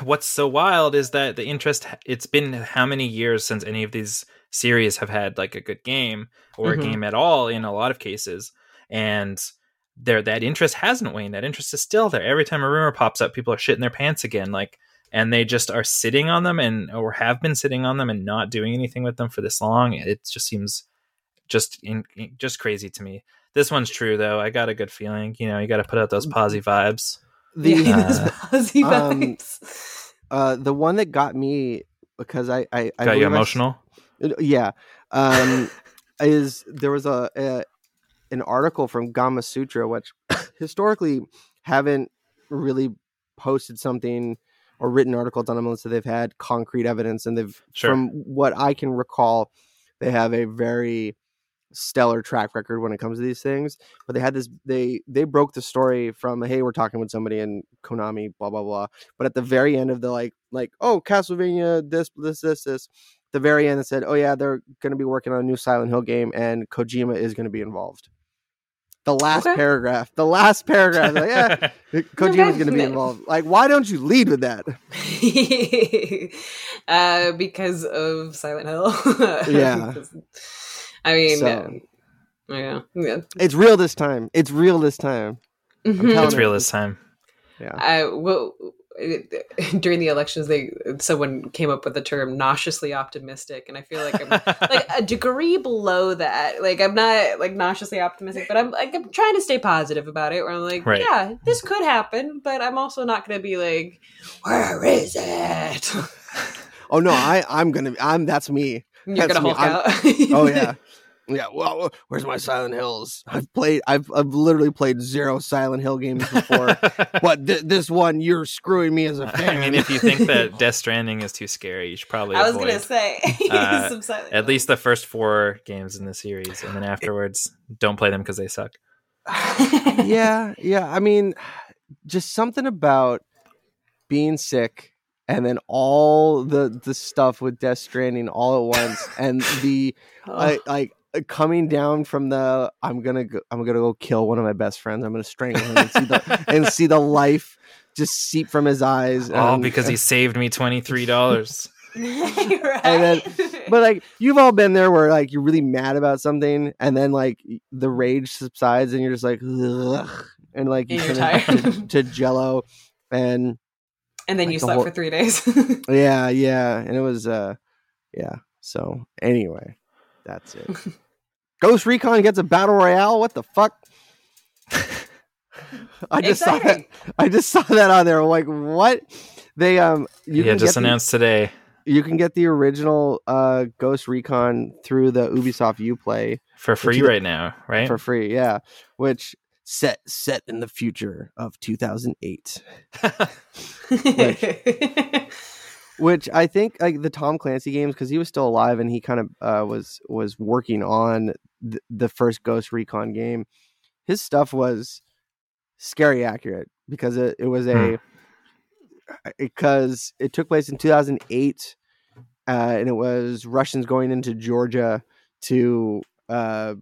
what's so wild is that the interest. It's been how many years since any of these series have had like a good game or Mhm. a game at all in a lot of cases, and there that interest hasn't waned. That interest is still there. Every time a rumor pops up, people are shitting their pants again. Like, and they just are sitting on them and or have been sitting on them and not doing anything with them for this long. It just seems just in, just crazy to me. This one's true though. I got a good feeling. You know, you got to put out those posy vibes. the yeah, uh, those fuzzy um, vibes. uh the one that got me because I I, I Got you I s- emotional? yeah um is there was a, a an article from Gamasutra which historically haven't really posted something or written articles on them unless they've had concrete evidence and they've Sure. from what I can recall they have a very stellar track record when it comes to these things. But they had this they they broke the story from hey we're talking with somebody in Konami blah blah blah. But at the very end of the like like oh Castlevania this this this this the very end it said oh yeah they're going to be working on a new Silent Hill game and Kojima is going to be involved. The last Okay. paragraph, the last paragraph, like, yeah, Kojima's going to be involved. Like, why don't you lead with that? uh, because of Silent Hill. Yeah. I mean, So- um, yeah, yeah. It's real this time. It's real this time. Mhm. it's real this time. Yeah. I well, during the elections, they someone came up with the term "nauseously optimistic," and I feel like I'm like a degree below that. Like I'm not like nauseously optimistic, but I'm like I'm trying to stay positive about it. Where I'm like, Right. yeah, this could happen, but I'm also not going to be like, where is it? Oh no, I I'm gonna I'm that's me. You're That's gonna me. Hulk I'm- out. Oh yeah, yeah. Well, where's my Silent Hills? I've played. I've I've literally played zero Silent Hill games before, but th- this one you're screwing me as a fan. I mean, if you think that Death Stranding is too scary, you should probably I was avoid gonna say uh, some at Hill. least the first four games in the series, and then afterwards, don't play them because they suck. yeah, yeah. I mean, just something about being sick and then all the the stuff with Death Stranding all at once, and the Oh. I, like coming down from the I'm gonna go, I'm gonna go kill one of my best friends. I'm gonna strangle him and see the and see the life just seep from his eyes. All and- because he saved me twenty three dollars. right? And then- But like you've all been there where like you're really mad about something and then like the rage subsides and you're just like Ugh, and like you And you're tired. to, Jello and and then like you the slept whole- for three days. yeah yeah and it was uh yeah so anyway that's it. Ghost Recon gets a battle royale. What the fuck? I just saw that. I just saw that on there. I'm like, what? They um, you yeah, can just get the- announced today you can get the original uh Ghost Recon through the Ubisoft UPlay for free right now, right? for free. Yeah, which set set in the future of 2008. Which I think like the Tom Clancy games because he was still alive and he kind of uh, was was working on th- the first Ghost Recon game. His stuff was scary accurate because it, it was a because it took place in 2008 uh, and it was Russians going into Georgia to uh,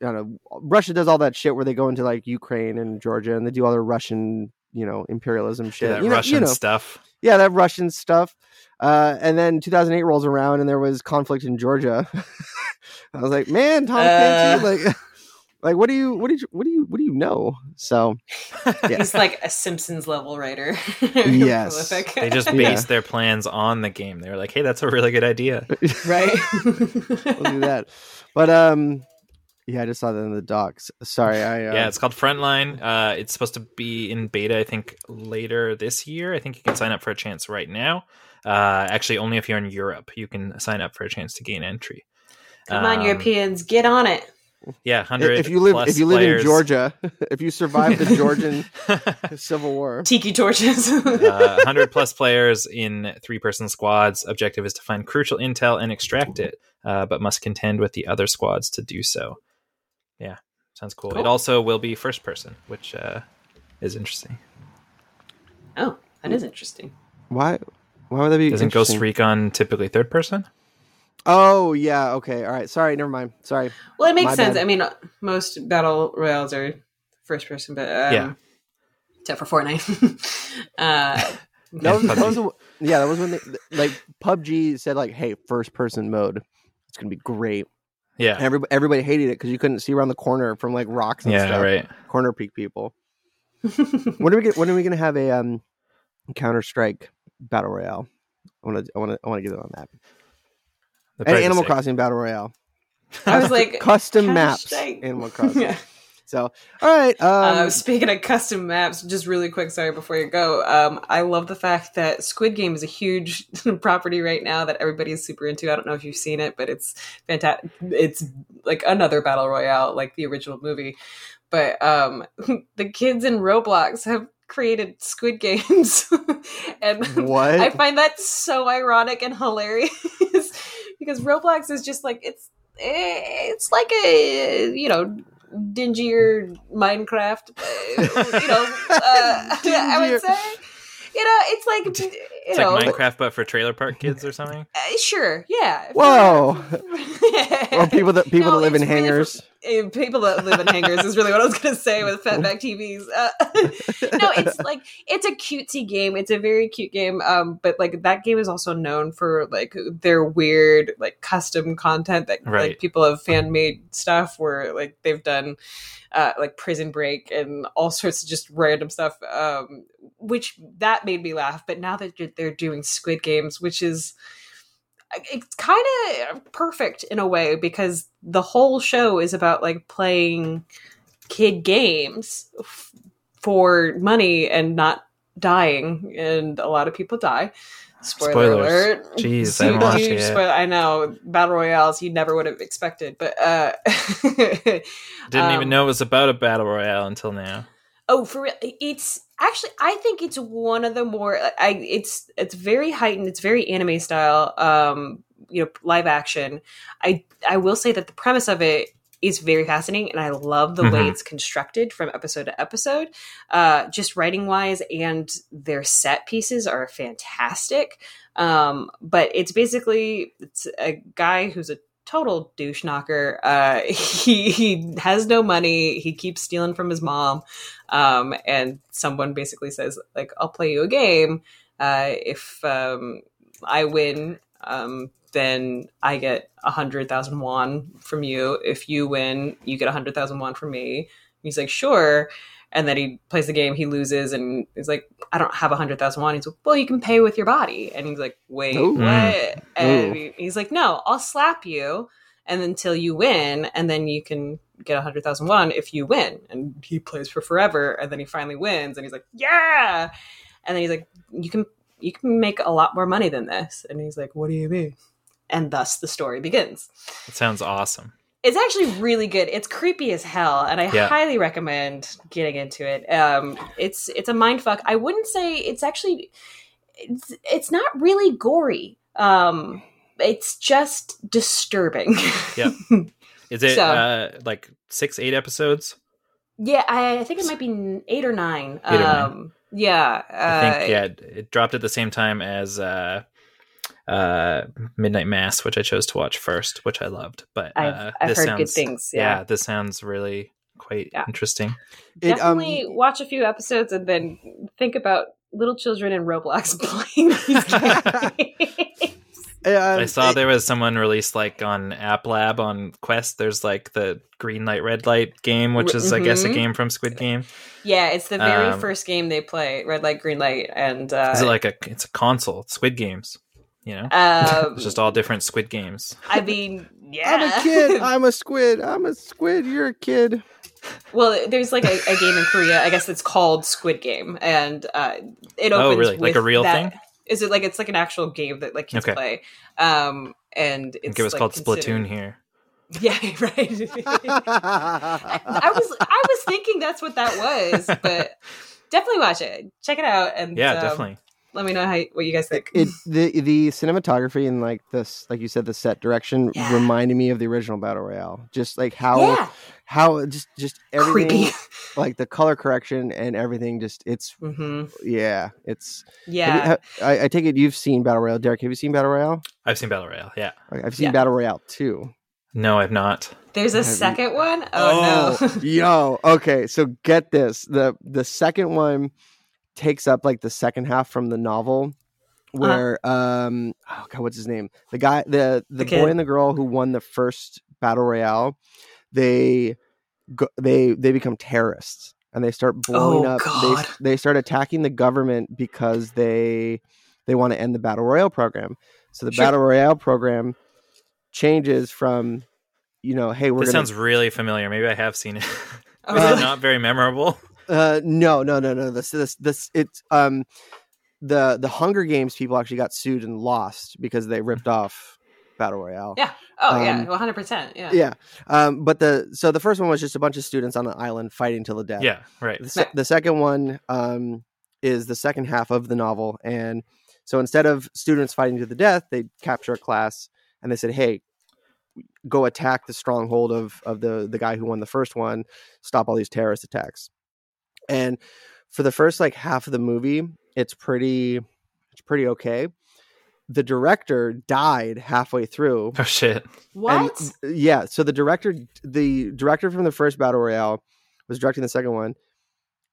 I don't know Russia does all that shit where they go into like Ukraine and Georgia and they do all their Russian you know imperialism shit that you know, Russian you know stuff. yeah, that Russian stuff. Uh, and then 2008 rolls around and there was conflict in Georgia. I was like, man, Tom Clancy, like, like what do you, what do you, what do you, what do you know? So Yeah. He's like a Simpsons level writer. Yes. They just Yeah. based their plans on the game. They were like, "Hey, that's a really good idea." right. we'll do that. But um, yeah, I just saw that in the docs. Sorry, I uh, yeah, it's called Frontline. Uh, it's supposed to be in beta, I think, later this year. I think you can sign up for a chance right now. Uh, actually, only if you're in Europe, you can sign up for a chance to gain entry. Come on, Um, Europeans, get on it. Yeah, hundred. if you live plus if you live players. in Georgia, if you survive the Georgian Civil War, Tiki torches. uh, 100 plus players in three person squads. Objective is to find crucial intel and extract it, uh, but must contend with the other squads to do so. Yeah, sounds cool. It also will be first person, which uh, is interesting. oh, that is interesting. why? Why would that be? Doesn't Ghost interesting? Recon typically third person? Oh yeah, okay, all right. Sorry, never mind. Sorry. Well, it makes My sense. bad. I mean, most battle royales are first person, but um, Yeah. except for Fortnite. uh, That was, And that was the- yeah, that was when they like PUBG said like, "Hey, first person mode, it's gonna be great." Yeah, And everybody, everybody hated it because you couldn't see around the corner from like rocks and yeah, stuff. right. Corner peek people. When are we get, when are we gonna have a um Counter Strike battle royale? I want to I want to I want to get it on that. That'd And probably be Animal sick. Crossing battle royale. I was like, custom maps. Counter-Strike. Animal Crossing. yeah. So all right. Um, uh, speaking of custom maps, just really quick, sorry before you go. Um, I love the fact that Squid Game is a huge property right now that everybody is super into. I don't know if you've seen it, but it's fantastic. It's like another battle royale, like the original movie. But um, the kids in Roblox have created Squid Games, and what? I find that so ironic and hilarious because Roblox is just like it's it's like a you know dingier Minecraft. you know, uh, I would say. You know, it's like you It's know, like Minecraft, but for trailer park kids or something. uh, sure, yeah. Whoa. or Or people that people No, that live in it's really hangars. uh, people that live in hangars is really what I was going to say with fatback TVs. Uh, no, it's like it's a cutesy game. It's a very cute game. Um, but like that game is also known for like their weird like custom content that Right. like people have fan made stuff where like they've done uh, like Prison Break and all sorts of just random stuff. Um, which that made me laugh. But now that they're doing Squid Games, which is it's kind of perfect in a way because the whole show is about like playing kid games f- for money and not dying and a lot of people die spoiler Spoilers. alert Jeez, I watched it spoil- i know battle royales you never would have expected but uh Didn't Um, even know it was about a battle royale until now. Oh, for real? It's actually I think it's one of the more I it's it's very heightened. It's very anime style. Um, you know, live action. I I will say that the premise of it is very fascinating, and I love the way Mhm. it's constructed from episode to episode. Uh, just writing wise, and their set pieces are fantastic. Um, but it's basically it's a guy who's a total douche knocker. Uh, he he has no money. He keeps stealing from his mom. Um, and someone basically says like, "I'll play you a game. Uh, if um, I win, um, then I get a hundred thousand won from you. If you win, you get a hundred thousand won from me." He's like, "Sure." And then he plays the game, he loses, and he's like, I don't have a hundred thousand won. He's like, Well, you can pay with your body. And he's like, Wait, Ooh. what? Mm. And Ooh. he's like, No, I'll slap you and until you win, and then you can get a hundred thousand won if you win. And he plays for forever, and then he finally wins, and he's like, Yeah. And then he's like, You can you can make a lot more money than this. And he's like, What do you mean? And thus the story begins. It sounds awesome. It's actually really good. It's creepy as hell, and I Yeah. highly recommend getting into it. Um, it's it's a mind fuck. I wouldn't say it's actually it's it's not really gory. Um, it's just disturbing. yeah. Is it So- uh, like six, eight episodes? yeah, I, I think it might be eight or nine. Eight or nine. um, yeah, uh, I think yeah, it, it dropped at the same time as uh, uh, Midnight Mass, which I chose to watch first, which I loved. But I've, uh, I've this heard sounds, good things. Yeah. Yeah, this sounds really quite Yeah. interesting. It, um, definitely watch a few episodes and then think about little children in Roblox playing these games. um, I saw it- there was someone released like on App Lab on Quest. There's like the green light, red light game, which is I guess a Mhm. game from Squid Game. Yeah, it's the very Um, first game they play, red light, green light, and uh, Is it like a? It's a console. Squid Games. You know, um, it's just all different Squid Games. I mean, yeah, I'm a kid. I'm a squid. I'm a squid. You're a kid. well, there's like a, a game in Korea. I guess it's called Squid Game, and uh, it opens. Oh, really? Like with a real that- thing? Is it like it's like an actual game that like kids Okay. play? Um, and I it's think it was like, called considered- Splatoon here. Yeah, right. I was I was thinking that's what that was, but definitely watch it. Check it out, and Yeah, um, definitely. Let me know how what you guys think. it the the cinematography and like this like you said the set direction Yeah. reminded me of the original battle royale just like how yeah, how just just everything creepy. like the color correction and everything just it's hmm yeah it's have you- Yeah, I, I take it you've seen battle royale derek have you seen battle royale I've seen Battle Royale. Yeah. Like, i've seen Yeah. battle royale too No, I've not. there's a Have you- second one. Oh, no. yo okay so get this the the second one takes up like the second half from the novel Uh-huh. where um oh god what's his name the guy the the, The boy kid. and the girl who won the first battle royale they go, they they become terrorists and they start blowing Oh, up God. they they start attacking the government because they they want to end the battle royale program so the Sure. battle royale program changes from you know hey we're This gonna sounds really familiar. Maybe I have seen it. Oh, really? it not very memorable? Uh, no, no, no, no. This, this, this. It's um, the the Hunger Games people actually got sued and lost because they ripped off Battle Royale. Yeah. Oh yeah, Um, one hundred percent. Yeah. Yeah. Um, but the so the first one was just a bunch of students on an island fighting till the death. Yeah, right. The, se- the second one um is the second half of the novel, and so instead of students fighting to the death, they capture a class and they said, "Hey, go attack the stronghold of of the the guy who won the first one, stop all these terrorist attacks. And for the first like half of the movie, it's pretty it's pretty okay. The director died halfway through. Oh shit! What? And, yeah, so the director the director from the first battle royale was directing the second one.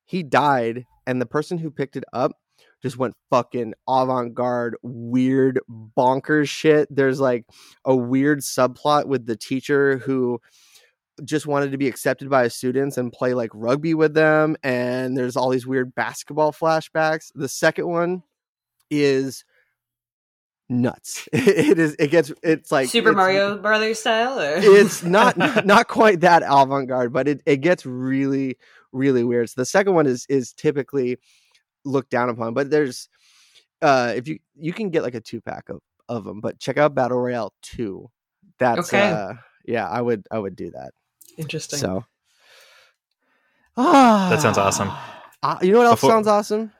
He died, and the person who picked it up just went fucking avant garde, weird, bonkers shit. There's like a weird subplot with the teacher who just wanted to be accepted by his students and play like rugby with them. And there's all these weird basketball flashbacks. The second one is nuts. It is. It gets. It's like Super it's, Mario Brothers style. Or? It's not, not quite that avant garde, but it it gets really really weird. So the second one is is typically looked down upon, but there's uh if you you can get like a two pack of of them, but check out Battle Royale two. That's Okay. uh yeah, I would I would do that. Interesting. So ah, That sounds awesome. Uh, you know what else Before- sounds awesome?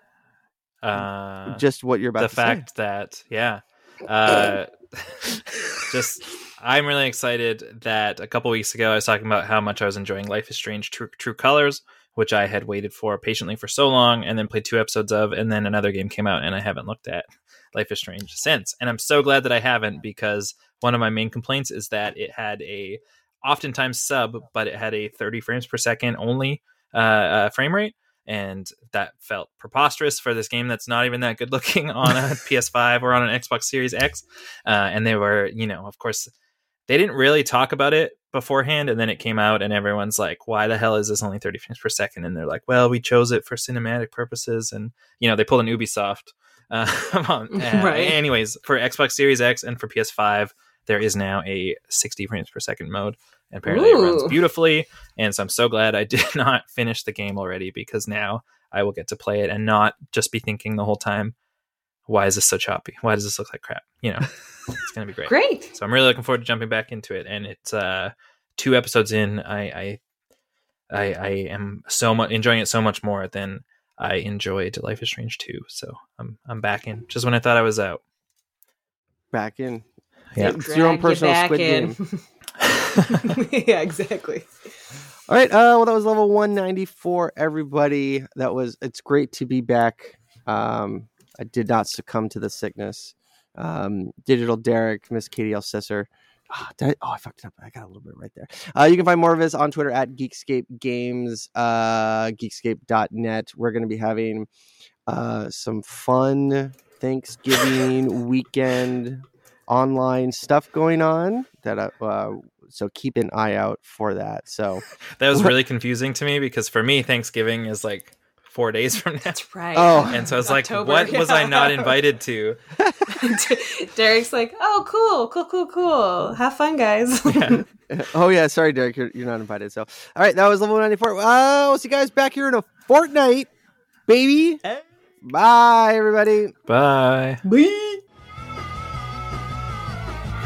Uh, Just what you're about the to fact that yeah uh just i'm really excited that a couple weeks ago i was talking about how much i was enjoying life is strange true, true colors which i had waited for patiently for so long and then played two episodes of and then another game came out and i haven't looked at life is strange since and i'm so glad that i haven't because one of my main complaints is that it had a oftentimes sub but it had a 30 frames per second only uh, uh frame rate and that felt preposterous for this game that's not even that good looking on a PS5 or on an Xbox Series X. Uh, and they were, you know, of course, they didn't really talk about it beforehand, and then it came out, and everyone's like, "Why the hell is this only 30 frames per second? And they're like, "Well, we chose it for cinematic purposes," and you know, they pulled an Ubisoft. Uh, on- uh, Right. Anyways, for Xbox Series X and for PS5, there is now a 60 frames per second mode. And apparently, it runs beautifully. And so I'm so glad I did not finish the game already because now I will get to play it and not just be thinking the whole time, why is this so choppy? Why does this look like crap? You know, it's going to be great. Great. So I'm really looking forward to jumping back into it. And it's uh, two episodes in. I, I, I, I am so much enjoying it so much more than I enjoyed Life is Strange 2. So I'm, I'm back in just when I thought I was out. back in. Yeah. It's your own Drag you personal back squid in. game. yeah, exactly. All right. Uh, well, that was level 194, everybody. That was, it's great to be back. Um, I did not succumb to the sickness. Um, Digital Derek, Miss Katie Elsesser. Oh, did I, oh, I fucked it up. I got a little bit right there. Uh, you can find more of us on Twitter at Geekscape Games, uh, geekscape.net. We're going to be having uh, some fun Thanksgiving weekend online stuff going on. That uh, uh, so keep an eye out for that. So That was really confusing to me because for me, Thanksgiving is like four days from now. That's right. Oh. And so it's like, October, what was I not invited to? Derek's like, oh, cool, cool, cool, cool. Have fun, guys. Yeah. oh yeah, sorry, Derek, you're, you're not invited. So all right, that was level 94. Uh, we'll see you guys back here in a fortnight, baby. Bye, everybody. Bye. Bye.